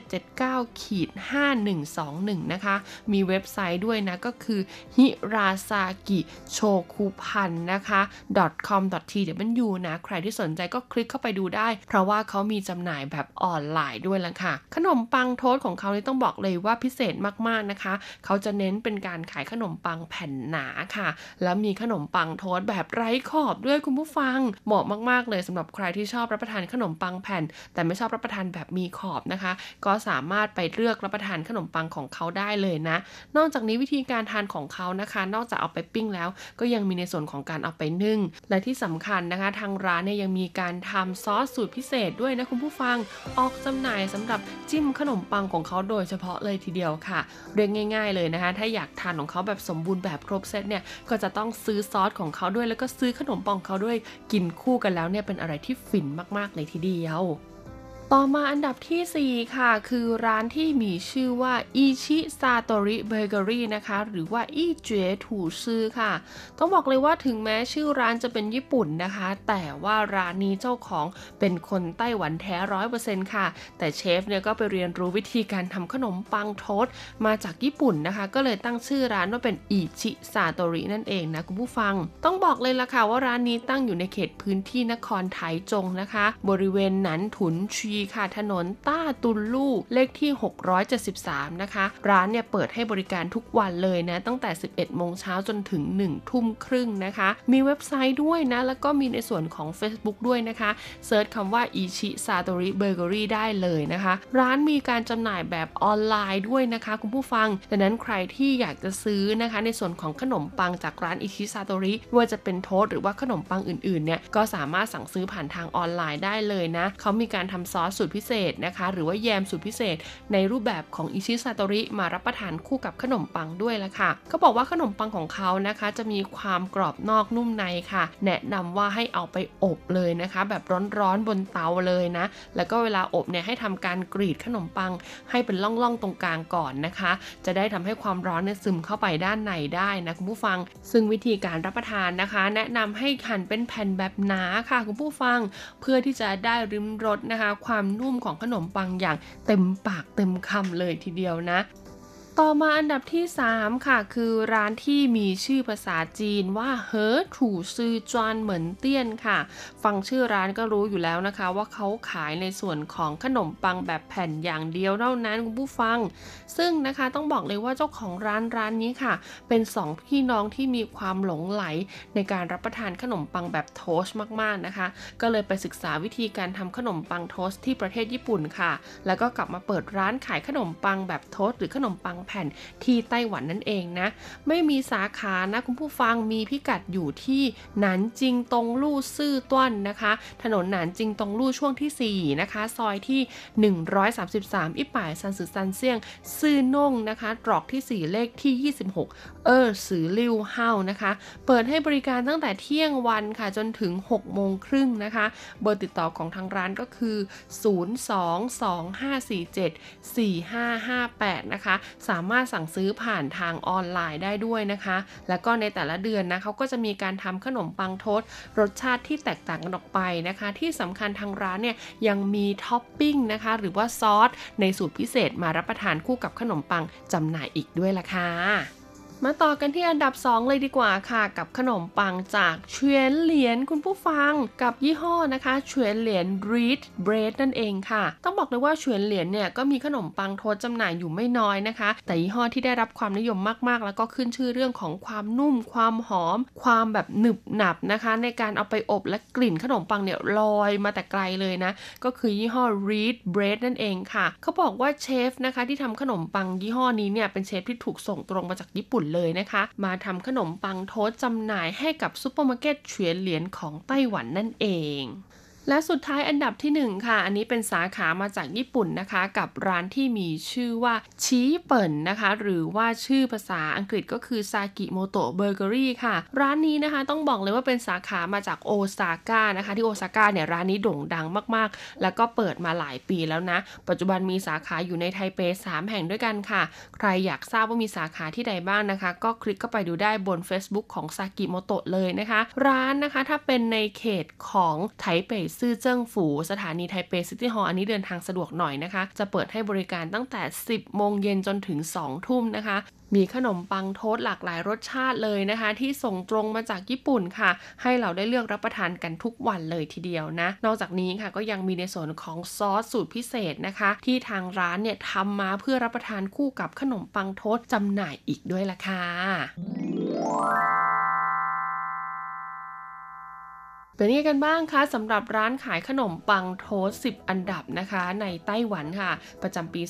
2779ขีด5121 นะคะ มีเว็บไซต์ด้วยนะก็คือ hirasaki chokupan นะคะ com com.tw นะ ใครที่สนใจก็คลิกเข้าไปดูได้ เพราะว่าเขามีจำหน่ายแบบออนไลน์ด้วยละค่ะ ขนมปังโทสของเขานี่ต้องบอกเลยว่าพิเศษมากๆนะคะ เขาจะเน้นเป็นการขายขนมปังแผ่นหนาค่ะ แล้วมีขนมปังโทสแบบไร้ขอบด้วยคุณผู้ฟัง เหมาะมากๆ เลยสำหรับใครที่ชอบรับประทานขนมปังแผ่น แต่ไม่ชอบรับประทานแบบมีขอบนะคะ ก็สามารถไปเลือกรับประทานขนมปังของเขาได้เลยนะ นอกจากนี้วิธีการทานของเขานะคะ นอกจากเอาไปปิ้งแล้ว ก็ยังมีในส่วนของการเอาไปนึ่ง และที่สำคัญนะคะ ทางร้านเนี่ยยังมีการทำซอสสูตรพิเศษด้วยนะคุณผู้ฟังออกจำหน่ายสำหรับจิ้มขนมปังของเขาโดยเฉพาะเลยทีเดียวค่ะ เรียกง่าย ๆเลยนะคะ ถ้าอยากทานของเขาแบบสมบูรณ์แบบครบเซตเนี่ยก็จะต้องซื้อซอสของเขาด้วยแล้วก็ซื้อขนมปังของเขาด้วยกินคู่กันแล้วเนี่ยเป็นอะไรที่ฟินมากๆเลยทีเดียว ต่อมาอันดับที่ 4 ค่ะ คือร้านที่มีชื่อว่าอิชิซาโตริเบเกอรี่นะคะหรือว่าอีเจถูซือค่ะ ต้องบอกเลยว่าถึงแม้ชื่อร้านจะเป็นญี่ปุ่นนะคะ แต่ว่าร้านนี้เจ้าของเป็นคนไต้หวันแท้ร้อยเปอร์เซ็นต์ค่ะ แต่เชฟเนี่ยก็ไปเรียนรู้วิธีการทำขนมปังโทสต์มาจากญี่ปุ่นนะคะ ก็เลยตั้งชื่อร้านว่าเป็นอิชิซาโตรินั่นเองนะคุณผู้ฟัง ต้องบอกเลยล่ะค่ะว่าร้านนี้ตั้งอยู่ในเขตพื้นที่นครไถจงนะคะ บริเวณนั้นถุนชีค่ะ ถนนต้าตุนลู่เลขที่ 673 นะคะ ร้านเนี่ยเปิดให้บริการทุกวันเลยนะ ตั้งแต่ 11 โมงเช้าจนถึง 1 ทุ่มครึ่งนะคะ มีเว็บไซต์ด้วยนะ แล้วก็มีในส่วนของ Facebook ด้วยนะคะsearch คำว่าอิชิซาโตริเบเกอรี่ได้เลยนะคะ ร้านมีการจำหน่ายแบบออนไลน์ด้วยนะคะคุณผู้ฟังดังนั้นใครที่อยากจะซื้อนะคะ ในส่วนของขนมปังจากร้านอิชิซาโตริว่าจะเป็น toast หรือว่าขนมปังอื่นๆเนี่ยก็สามารถสั่งซื้อผ่านทางออนไลน์ได้เลยนะ เขามีการทำซอสสูตรพิเศษนะคะ หรือว่าแยมสูตรพิเศษ ในรูปแบบของอิชิซาโตริมารับประทานคู่กับขนมปังด้วยละค่ะเขาบอกว่าขนมปังของเขานะคะ จะมีความกรอบนอกนุ่มในค่ะ แนะนำว่าให้เอาไปอบเลยนะคะ แบบร้อนๆบนเตาเลยนะ แล้วก็เวลาอบเนี่ยให้ทำการกรีดขนมปัง ให้เป็นล่องๆตรงกลางก่อนนะคะ จะได้ทำให้ความร้อนเนี่ยซึมเข้าไปด้านในได้นะคุณผู้ฟัง ซึ่งวิธีการรับประทานนะคะ แนะนำให้หั่นเป็นแผ่นแบบหนาค่ะคุณผู้ฟัง เพื่อที่จะได้ริมรสนะคะความนุ่มของขนมปังอย่างเต็มปากเต็มคำเลยทีเดียวนะ ต่อมาอันดับที่ 3 ค่ะ คือร้านที่มีชื่อภาษาจีนว่าเฮอถูซือจวนเหมือนเตี้ยนค่ะ ฟังชื่อร้านก็รู้อยู่แล้วนะคะ ว่าเขาขายในส่วนของขนมปังแบบแผ่นอย่างเดียวเท่านั้นคุณผู้ฟัง ซึ่งนะคะต้องบอกเลยว่าเจ้าของร้านร้านนี้ค่ะ เป็นสองพี่น้องที่มีความหลงไหลในการรับประทานขนมปังแบบโทสต์มากๆนะคะ ก็เลยไปศึกษาวิธีการทำขนมปังโทสต์ที่ประเทศญี่ปุ่นค่ะ แล้วก็กลับมาเปิดร้านขายขนมปังแบบ toast หรือขนมปังแผ่นที่ไต้หวันนั่นเองนะ ไม่มีสาขานะคุณผู้ฟังมีพิกัดอยู่ที่南京東路四段 นะคะ ถนนหนานจิงตงลู่ช่วงที่ 4 นะคะ ซอยที่ 133 一百三十三巷 四弄 นะคะ ตรอกที่ 4 เลขที่ 26 二十六號 นะคะ เปิดให้บริการตั้งแต่เที่ยงวันค่ะ จนถึง 6 โมงครึ่งนะคะ เบอร์ติดต่อของทางร้านก็คือ 022574558 นะคะสามารถสั่งซื้อผ่านทางออนไลน์ได้ด้วยนะคะ แล้วก็ในแต่ละเดือนนะเขาก็จะมีการทำขนมปังโทสรสชาติที่แตกต่างกันออกไปนะคะ ที่สำคัญทางร้านเนี่ยยังมีท็อปปิ้งนะคะ หรือว่าซอสในสูตรพิเศษมารับประทานคู่กับขนมปังจำหน่ายอีกด้วยล่ะค่ะ มาต่อกันที่อันดับ 2 เลยดีกว่าค่ะ กับขนมปังจากเฉวียนเหรียญคุณผู้ฟัง กับยี่ห้อนะคะเฉวียนเหลียน Read Bread นั่นเองค่ะ ต้องบอกเลยว่าเฉวียนเหลียนเนี่ยก็มีขนมปัง toast จำหน่ายอยู่ไม่น้อยนะคะ แต่ยี่ห้อที่ได้รับความนิยมมากๆ แล้วก็ขึ้นชื่อเรื่องของความนุ่ม ความหอม ความแบบหนึบหนับนะคะ ในการเอาไปอบและกลิ่นขนมปังเนี่ยลอยมาแต่ไกลเลยนะ ก็คือยี่ห้อ Read Bread นั่นเองค่ะ เขาบอกว่าเชฟนะคะที่ทำขนมปังยี่ห้อนี้เนี่ยเป็นเชฟที่ถูกส่งตรงมาจากญี่ปุ่นเลยนะคะ มาทำขนมปัง toast จำหน่ายให้กับซูเปอร์มาร์เก็ตเฉวียนเหลียนของไต้หวันนั่นเอง และสุดท้ายอันดับที่ 1 ค่ะ อันนี้เป็นสาขามาจากญี่ปุ่นนะคะ กับร้านที่มีชื่อว่าชีเปิลนะคะ หรือว่าชื่อภาษาอังกฤษก็คือซากิโมโตะเบเกอรี่ค่ะ ร้านนี้นะคะต้องบอกเลยว่าเป็นสาขามาจากโอซาก้านะคะ ที่โอซาก้าเนี่ยร้านนี้โด่งดังมากๆ แล้วก็เปิดมาหลายปีแล้วนะ ปัจจุบันมีสาขาอยู่ในไทเป 3 แห่งด้วยกันค่ะ ใครอยากทราบว่ามีสาขาที่ใดบ้างนะคะ ก็คลิกเข้าไปดูได้บน Facebook ของซากิโมโตะเลยนะคะ ร้านนะคะถ้าเป็นในเขตของ台北市政府 สถานี Taipei City Hall อันนี้เดินทางสะดวกหน่อยนะคะ จะเปิดให้บริการตั้งแต่ 10 โมงเย็นจนถึง 2 ทุ่มนะคะมีขนมปัง toast หลากหลายรสชาติเลยนะคะ ที่ส่งตรงมาจากญี่ปุ่นค่ะ ให้เราได้เลือกรับประทานกันทุกวันเลยทีเดียวนะ นอกจากนี้ค่ะก็ยังมีในส่วนของซอสสูตรพิเศษนะคะ ที่ทางร้านเนี่ยทำมาเพื่อรับประทานคู่กับขนมปัง toast จำหน่ายอีกด้วยล่ะค่ะ เป็นยังไงกันบ้างคะสำหรับร้านขายขนมปัง toast 10 อันดับนะคะ ในไต้หวันค่ะ ประจำปี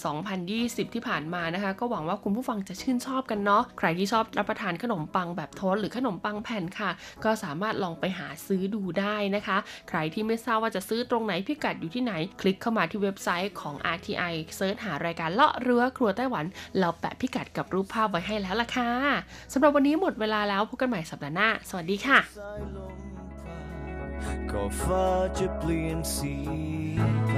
2020 ที่ผ่านมานะคะ ก็หวังว่าคุณผู้ฟังจะชื่นชอบกันเนาะใครที่ชอบรับประทานขนมปังแบบ toast หรือขนมปังแผ่นค่ะ ก็สามารถลองไปหาซื้อดูได้นะคะ ใครที่ไม่ทราบว่าจะซื้อตรงไหนพิกัดอยู่ที่ไหน คลิกเข้ามาที่เว็บไซต์ของ RTI search หารายการเลาะรั้วครัวไต้หวันเราแปะพิกัดกับรูปภาพไว้ให้แล้วล่ะค่ะสำหรับวันนี้หมดเวลาแล้วพบกันใหม่สัปดาห์หน้า สวัสดีค่ะ ก็ฟ้าจะเปลี่ยนสีไป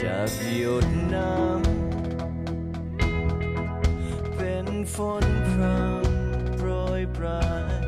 จากหยดน้ำเป็นฝนพรำโปรยปลาย